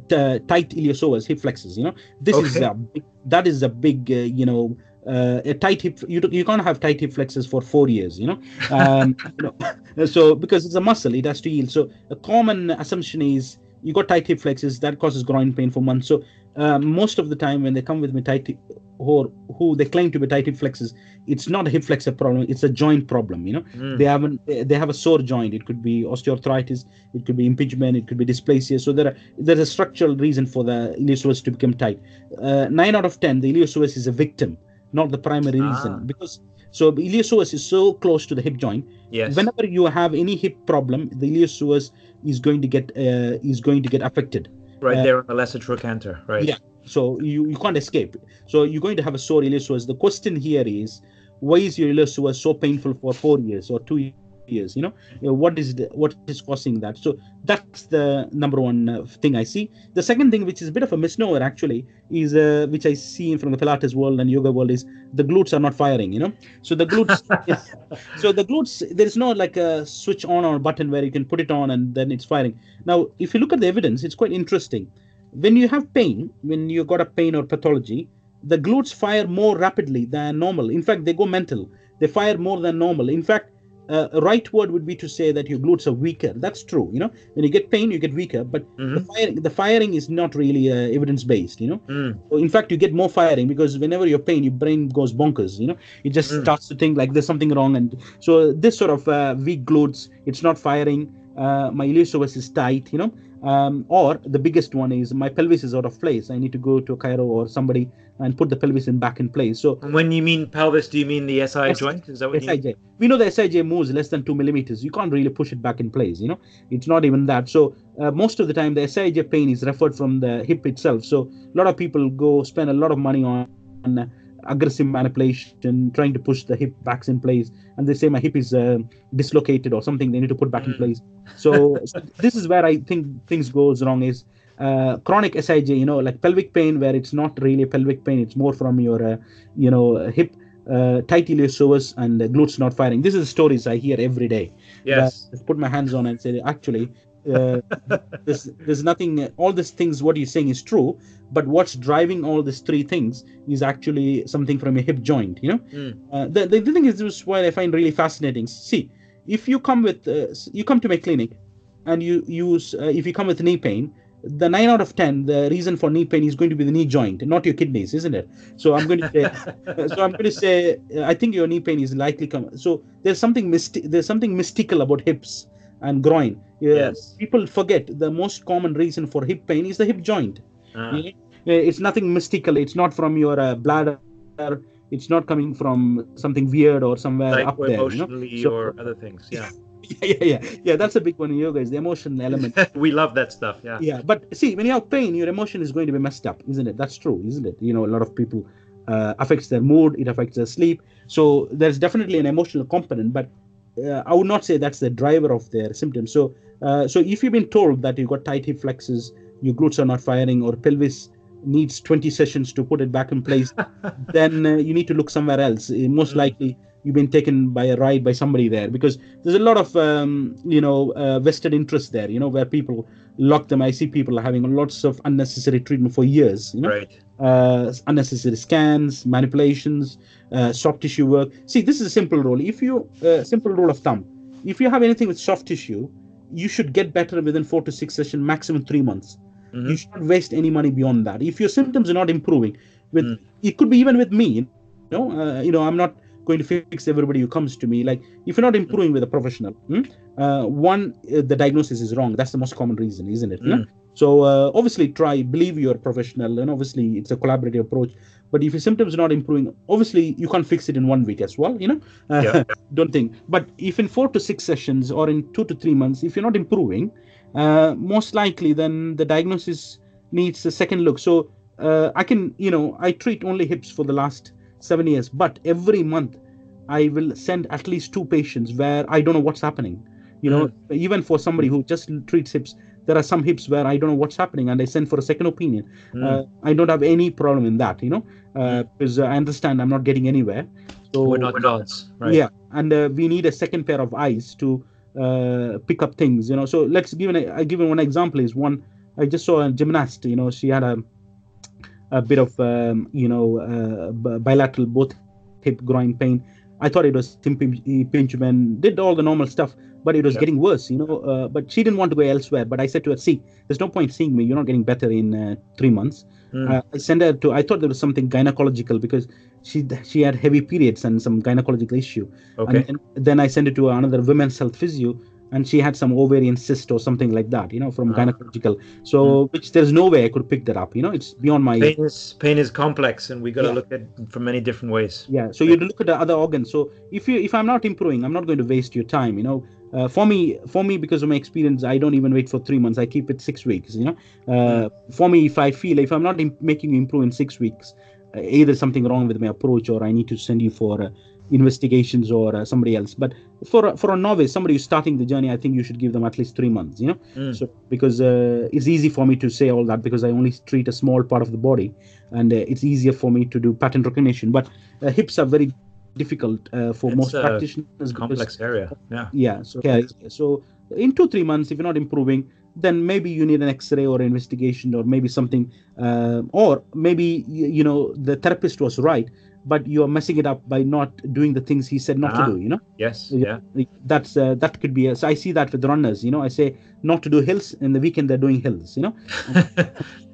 B: t- tight iliopsoas hip flexors you know? This is a big, that is a big uh, you know uh, a tight hip you, you can't have tight hip flexors for four years you know? Um, you know so because it's a muscle it has to yield. So a common assumption is you got tight hip flexors that causes groin pain for months. So uh, most of the time when they come with me tight hip- or who they claim to be tight hip flexors it's not a hip flexor problem it's a joint problem you know?
A: Mm.
B: they haven't they have a sore joint. It could be osteoarthritis it could be impingement it could be dysplasia. So there are there's a structural reason for the iliopsoas to become tight. Uh, 9 out of 10 the iliopsoas is a victim not the primary reason
A: Ah.
B: because so the iliopsoas is so close to the hip joint
A: yes.
B: whenever you have any hip problem the iliopsoas is going to get uh, is going to get affected
A: right
B: uh,
A: there on the lesser trochanter. Right.
B: yeah. so you, you can't escape so you're going to have a sore iliopsoas the question here is why is your iliopsoas so painful for four years or two years you know, what is the, what is causing that? So that's the number one uh, thing i see. The second thing which is a bit of a misnomer actually is uh, which i see from the pilates world and yoga world is the glutes are not firing you know? So the glutes is, so the glutes there is no like a switch on or button where you can put it on and then it's firing. Now if you look at the evidence it's quite interesting. When you have pain when you've got a pain or pathology the glutes fire more rapidly than normal. In fact they go mental. They fire more than normal. In fact uh, a right word would be to say that your glutes are weaker. That's true. You know, when you get pain, you get weaker, but mm-hmm. the, firing, the firing is not really uh, evidence based. You know, mm. so in fact, you get more firing because whenever you're pain, your brain goes bonkers. You know, it just mm. starts to think like there's something wrong, and so this sort of uh, weak glutes, it's not firing. Uh, my iliopsoas is tight. You know, um, or the biggest one is my pelvis is out of place. I need to go to a chiro or somebody and put the pelvis in back in place. So
A: when you mean pelvis, do you mean the SI S- joint? Is that what SIJ. You
B: We know the SIJ moves less than two millimeters. You can't really push it back in place. You know, it's not even that. So uh, most of the time, the SIJ pain is referred from the hip itself. So a lot of people go spend a lot of money on. on aggressive manipulation, trying to push the hip backs in place, and they say my hip is uh, dislocated or something. They need to put back in mm. place. So, so this is where I think things goes wrong. Is uh, chronic SIJ, you know, like pelvic pain, where it's not really pelvic pain, it's more from your, uh, you know, hip uh, tight iliopsoas and the glutes not firing. This is the stories I hear every day.
A: Yes.
B: I put my hands on and say, actually, uh, there's, there's nothing, all these things, what you're saying is true, but what's driving all these three things is actually something from your hip joint, you know? Mm. Uh, the, the, thing is, this is what I find really fascinating. See, if you come with, uh, you come to my clinic and you use, uh, if you come with knee pain, the nine out of ten, the reason for knee pain is going to be the knee joint, not your kidneys, isn't it? So I'm going to say, so I'm going to say, I think your knee pain is likely come. So there's something mystic, there's something mystical about hips and groin.
A: Yes.
B: People forget the most common reason for hip pain is the hip joint. Uh. It's nothing mystical. It's not from your uh, bladder. It's not coming from something weird or somewhere up there.
A: Emotionally
B: you know?
A: so, or other things. Yeah.
B: yeah, yeah, yeah, yeah. That's a big one in yoga is the emotional element.
A: we love that stuff. Yeah.
B: Yeah, but see, when you have pain, your emotion is going to be messed up, isn't it? That's true, isn't it? You know, a lot of people uh, affects their mood, it affects their sleep. So there's definitely an emotional component, but uh, I would not say that's the driver of their symptoms. So, uh, so if you've been told that you've got tight hip flexors, your glutes are not firing, or pelvis needs 20 sessions to put it back in place, then uh, you need to look somewhere else. Most mm. likely, you've been taken by a ride by somebody there because there's a lot of um, you know uh, vested interest there. You know where people lock them. I see people having lots of unnecessary treatment for years. You know?
A: Right.
B: Uh, unnecessary scans, manipulations, uh, soft tissue work. See, this is a simple rule. If you uh, simple rule of thumb, if you have anything with soft tissue, you should get better within four to six sessions, maximum three months. Mm-hmm. You shouldn't waste any money beyond that. If your symptoms are not improving, with mm. it could be even with me. You know, uh, you know, I'm not going to fix everybody who comes to me. Like if you're not improving with a professional, hmm, uh, one uh, the diagnosis is wrong. That's the most common reason, isn't it? Mm. So uh, obviously try believe you're a professional, and obviously it's a collaborative approach. But if your symptoms are not improving, obviously you can't fix it in one week as well. You know, uh, yeah. don't think. But if in four to six sessions or in two to three months, if you're not improving, uh, most likely then the diagnosis needs a second look. So uh, I can, you know, I treat only hips for the last seven years, but every month I will send at least two patients where I don't know what's happening. You know, mm-hmm. even for somebody who just treats hips, there are some hips where I don't know what's happening, and I send for a second opinion. Mm. Uh, I don't have any problem in that, you know, uh, because uh, I understand I'm not getting anywhere.
A: So we're not gods, right?
B: Yeah, and uh, we need a second pair of eyes to uh, pick up things, you know. So let's give an I give one example is one I just saw a gymnast, you know, she had a a bit of um, you know uh, bilateral both hip groin pain. I thought it was impingement, did all the normal stuff, but it was yeah. getting worse, you know. Uh, but she didn't want to go elsewhere. But I said to her, "See, there's no point seeing me. You're not getting better in uh, three months." Mm. Uh, I sent her to. I thought there was something gynecological because she she had heavy periods and some gynecological issue.
A: Okay.
B: And, and then I sent it to another women's health physio, and she had some ovarian cyst or something like that, you know, from uh-huh. gynecological. So, mm. which there's no way I could pick that up. You know, it's beyond my.
A: Pain is pain is complex, and we got to yeah. look at from many different ways.
B: Yeah. So you look at the other organs. So if you if I'm not improving, I'm not going to waste your time. You know, uh, for me for me because of my experience, I don't even wait for three months. I keep it six weeks. You know, uh, mm. for me, if I feel if I'm not imp- making you improve in six weeks, uh, either something wrong with my approach or I need to send you for investigations or uh, somebody else. But for a- for a novice, somebody who's starting the journey, I think you should give them at least three months. You know,
A: Mm.
B: so because uh, it's easy for me to say all that because I only treat a small part of the body, and uh, it's easier for me to do pattern recognition. But uh, hips are very difficult uh, for
A: It's
B: most practitioners. because-
A: Complex area. Yeah.
B: yeah so yeah, so in two three months if you're not improving then maybe you need an x-ray or investigation or maybe something uh, or maybe you know the therapist was right but you're messing it up by not doing the things he said not
A: Ah.
B: to do you know
A: Yes.
B: Yeah. That's uh, that could be a, so i see that with runners you know i say not to do hills in the weekend they're doing hills you know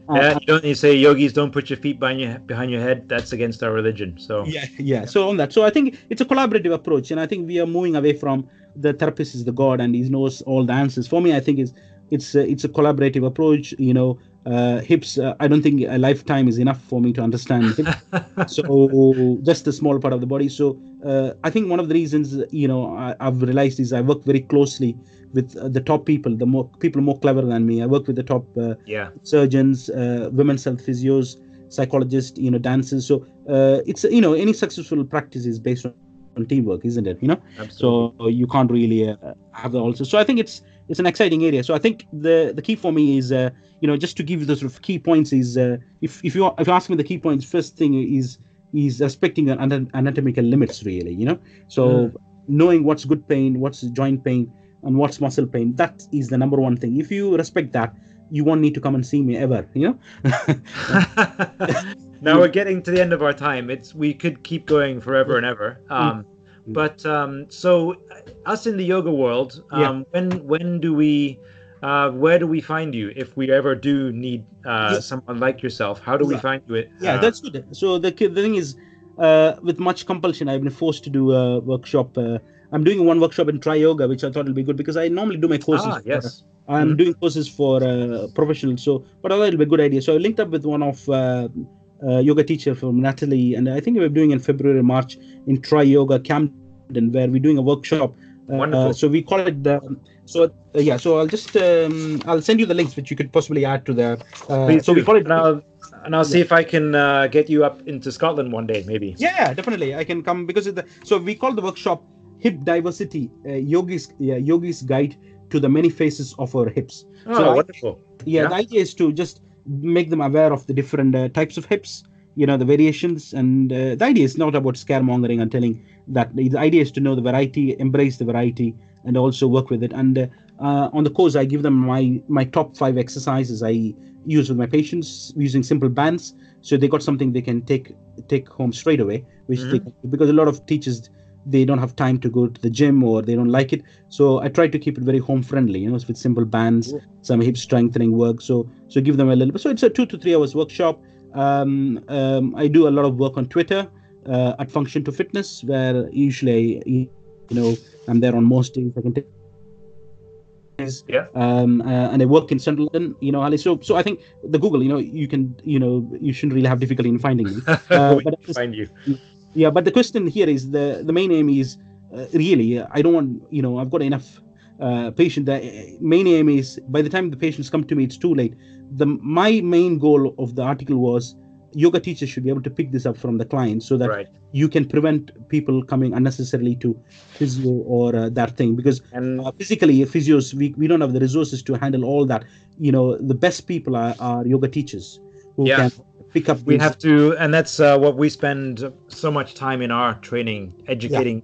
B: Uh,
A: yeah. You don't. You say yogis don't put your feet behind your behind your head. That's against our religion. So.
B: yeah yeah so on that so i think it's a collaborative approach and i think we are moving away from the therapist is the god and he knows all the answers for me i think it's it's a, it's a collaborative approach you know uh, hips uh, i don't think a lifetime is enough for me to understand so just a small part of the body so uh, i think one of the reasons you know I, i've realized is i work very closely with uh, the top people the more people more clever than me i work with the top uh,
A: yeah.
B: surgeons, uh, women's health physios, psychologists, you know, dancers. So uh, it's you know any successful practice is based on, on teamwork, isn't it? You know,
A: Absolutely.
B: so you can't really uh, have that also. So I think it's it's an exciting area. So I think the the key for me is uh, you know just to give you the sort of key points is uh, if if you if you ask me the key points, first thing is is respecting the anatomical limits really. You know, so
A: Mm.
B: knowing what's good pain, what's joint pain, and what's muscle pain. That is the number one thing. If you respect that, you won't need to come and see me ever. You know.
A: now we're getting to the end of our time. It's we could keep going forever and ever. Um,
B: Mm.
A: But um, so uh, us in the yoga world, um,
B: Yeah.
A: when when do we, uh, where do we find you if we ever do need uh,
B: Yeah.
A: someone like yourself? How do we find you? At,
B: yeah
A: uh,
B: that's good so the, the thing is uh, with much compulsion i've been forced to do a workshop uh, i'm doing one workshop in Triyoga which i thought will be good because i normally do my courses
A: ah, yes.
B: i'm
A: Mhm.
B: doing courses for uh, professionals so but i thought it'll be a good idea so i linked up with one of uh, uh, yoga teacher from natalie and i think we're doing in february march in Triyoga camden where we're doing a workshop uh,
A: Wonderful.
B: so we call it the so uh, yeah so i'll just um, i'll send you the links which you could possibly add to the uh,
A: Please
B: so we call it
A: And I'll, and I'll see if I can uh, get you up into Scotland one day, maybe.
B: Yeah, definitely. I can come because of the so we call the workshop hip diversity uh, yogis yeah, yogis guide to the many faces of our hips.
A: Oh,
B: So I-
A: wonderful.
B: Yeah,
A: Yeah.
B: the idea is to just make them aware of the different uh, types of hips, you know, the variations, and uh, the idea is not about scaremongering and telling that. The idea is to know the variety, embrace the variety, and also work with it. And uh, uh, on the course, I give them my my top five exercises I use with my patients using simple bands, so they got something they can take take home straight away, which they because a lot of teachers they don't have time to go to the gym or they don't like it. So I try to keep it very home friendly, you know, with simple bands, some hip strengthening work. So so give them a little bit. So it's a two to three hours workshop. Um, um, I do a lot of work on Twitter uh, at Function to Fitness, where usually I, you know I'm there on most days. I can take.
A: Yeah.
B: Um, uh, and I work in Central London, you know, Ali. So, so I think the Google, you know, you can, you know, you shouldn't really have difficulty in finding me. Uh, but
A: find you.
B: Yeah, but the question here is the the main aim is uh, really uh, I don't want you know I've got enough uh, patient. The uh, main aim is by the time the patients come to me, it's too late. The my main goal of the article was yoga teachers should be able to pick this up from the client so that
A: Right.
B: you can prevent people coming unnecessarily to physio or uh, that thing because
A: And
B: uh, physically physios we, we don't have the resources to handle all that you know the best people are, are yoga teachers who
A: Yeah.
B: can pick up
A: we have to and that's uh, what we spend so much time in our training educating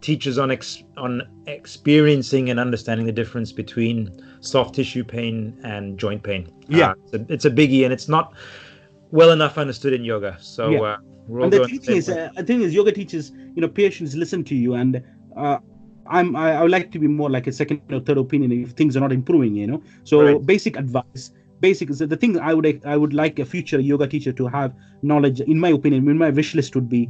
A: teachers on ex- on experiencing and understanding the difference between soft tissue pain and joint pain
B: Yeah.
A: Uh, it's, a, it's a biggie and it's not well enough understood in yoga so
B: Yeah.
A: uh, we're all
B: and the thing is, uh, the thing is, yoga teachers, you know, patients listen to you, and uh, I'm I, I would like to be more like a second or third opinion if things are not improving, you know. So
A: Right.
B: basic advice, basic is the thing I would I would like a future yoga teacher to have knowledge. In my opinion, in my wish list would be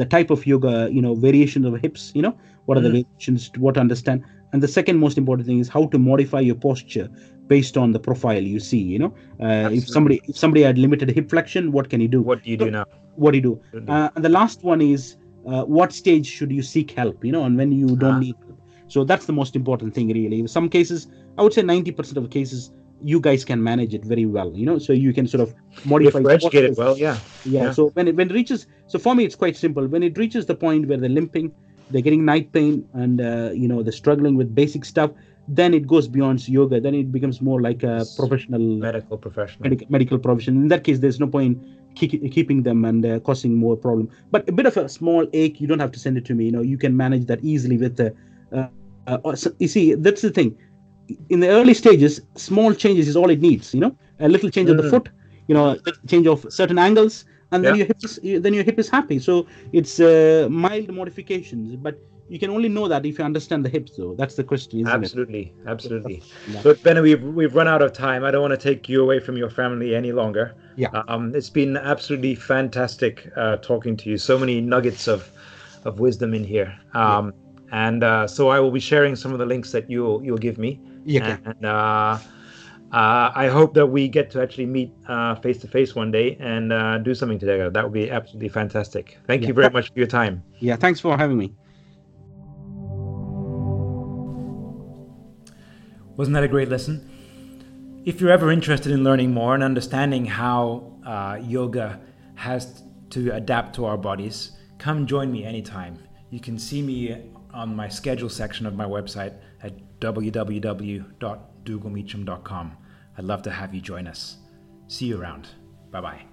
B: the type of yoga, you know, variations of hips, you know, what are the
A: Mhm.
B: variations, what to understand, and the second most important thing is how to modify your posture based on the profile you see, you know. Uh, if somebody if somebody had limited hip flexion, what can you do?
A: what do you do now
B: What do you do? Uh, and the last one is uh, what stage should you seek help? You know, and when you don't
A: Ah.
B: need help. So that's the most important thing, really. In some cases, I would say 90% of the cases, you guys can manage it very well. You know, so you can sort of modify.
A: It well, yeah.
B: yeah. Yeah. So when it when it reaches, so for me it's quite simple. When it reaches the point where they're limping, they're getting night pain, and uh, you know they're struggling with basic stuff, then it goes beyond yoga. Then it becomes more like a professional
A: medical professional.
B: Medical, medical profession. In that case, there's no point keep, keeping them and uh, causing more problem. But a bit of a small ache, you don't have to send it to me. You know, you can manage that easily with the. Uh, uh, so, you see, that's the thing. In the early stages, small changes is all it needs. You know, a little change mm-hmm. of the mm. foot, you know, change of certain angles, and then yeah. your hip is then your hip is happy. So it's uh, mild modifications, but you can only know that if you understand the hips though that's the question
A: absolutely it? absolutely yeah. look ben we've we've run out of time i don't want to take you away from your family any longer
B: yeah
A: um it's been absolutely fantastic uh, talking to you so many nuggets of of wisdom in here um yeah. and uh, so i will be sharing some of the links that you'll you'll give me
B: yeah
A: and uh uh, I hope that we get to actually meet face to face one day and uh, do something together. That would be absolutely fantastic. Thank yeah. you very much for your time.
B: Yeah, thanks for having me.
A: Wasn't that a great lesson? If you're ever interested in learning more and understanding how uh, yoga has to adapt to our bodies, come join me anytime. You can see me on my schedule section of my website at www.dhugalmeachem.com. I'd love to have you join us. See you around. Bye bye.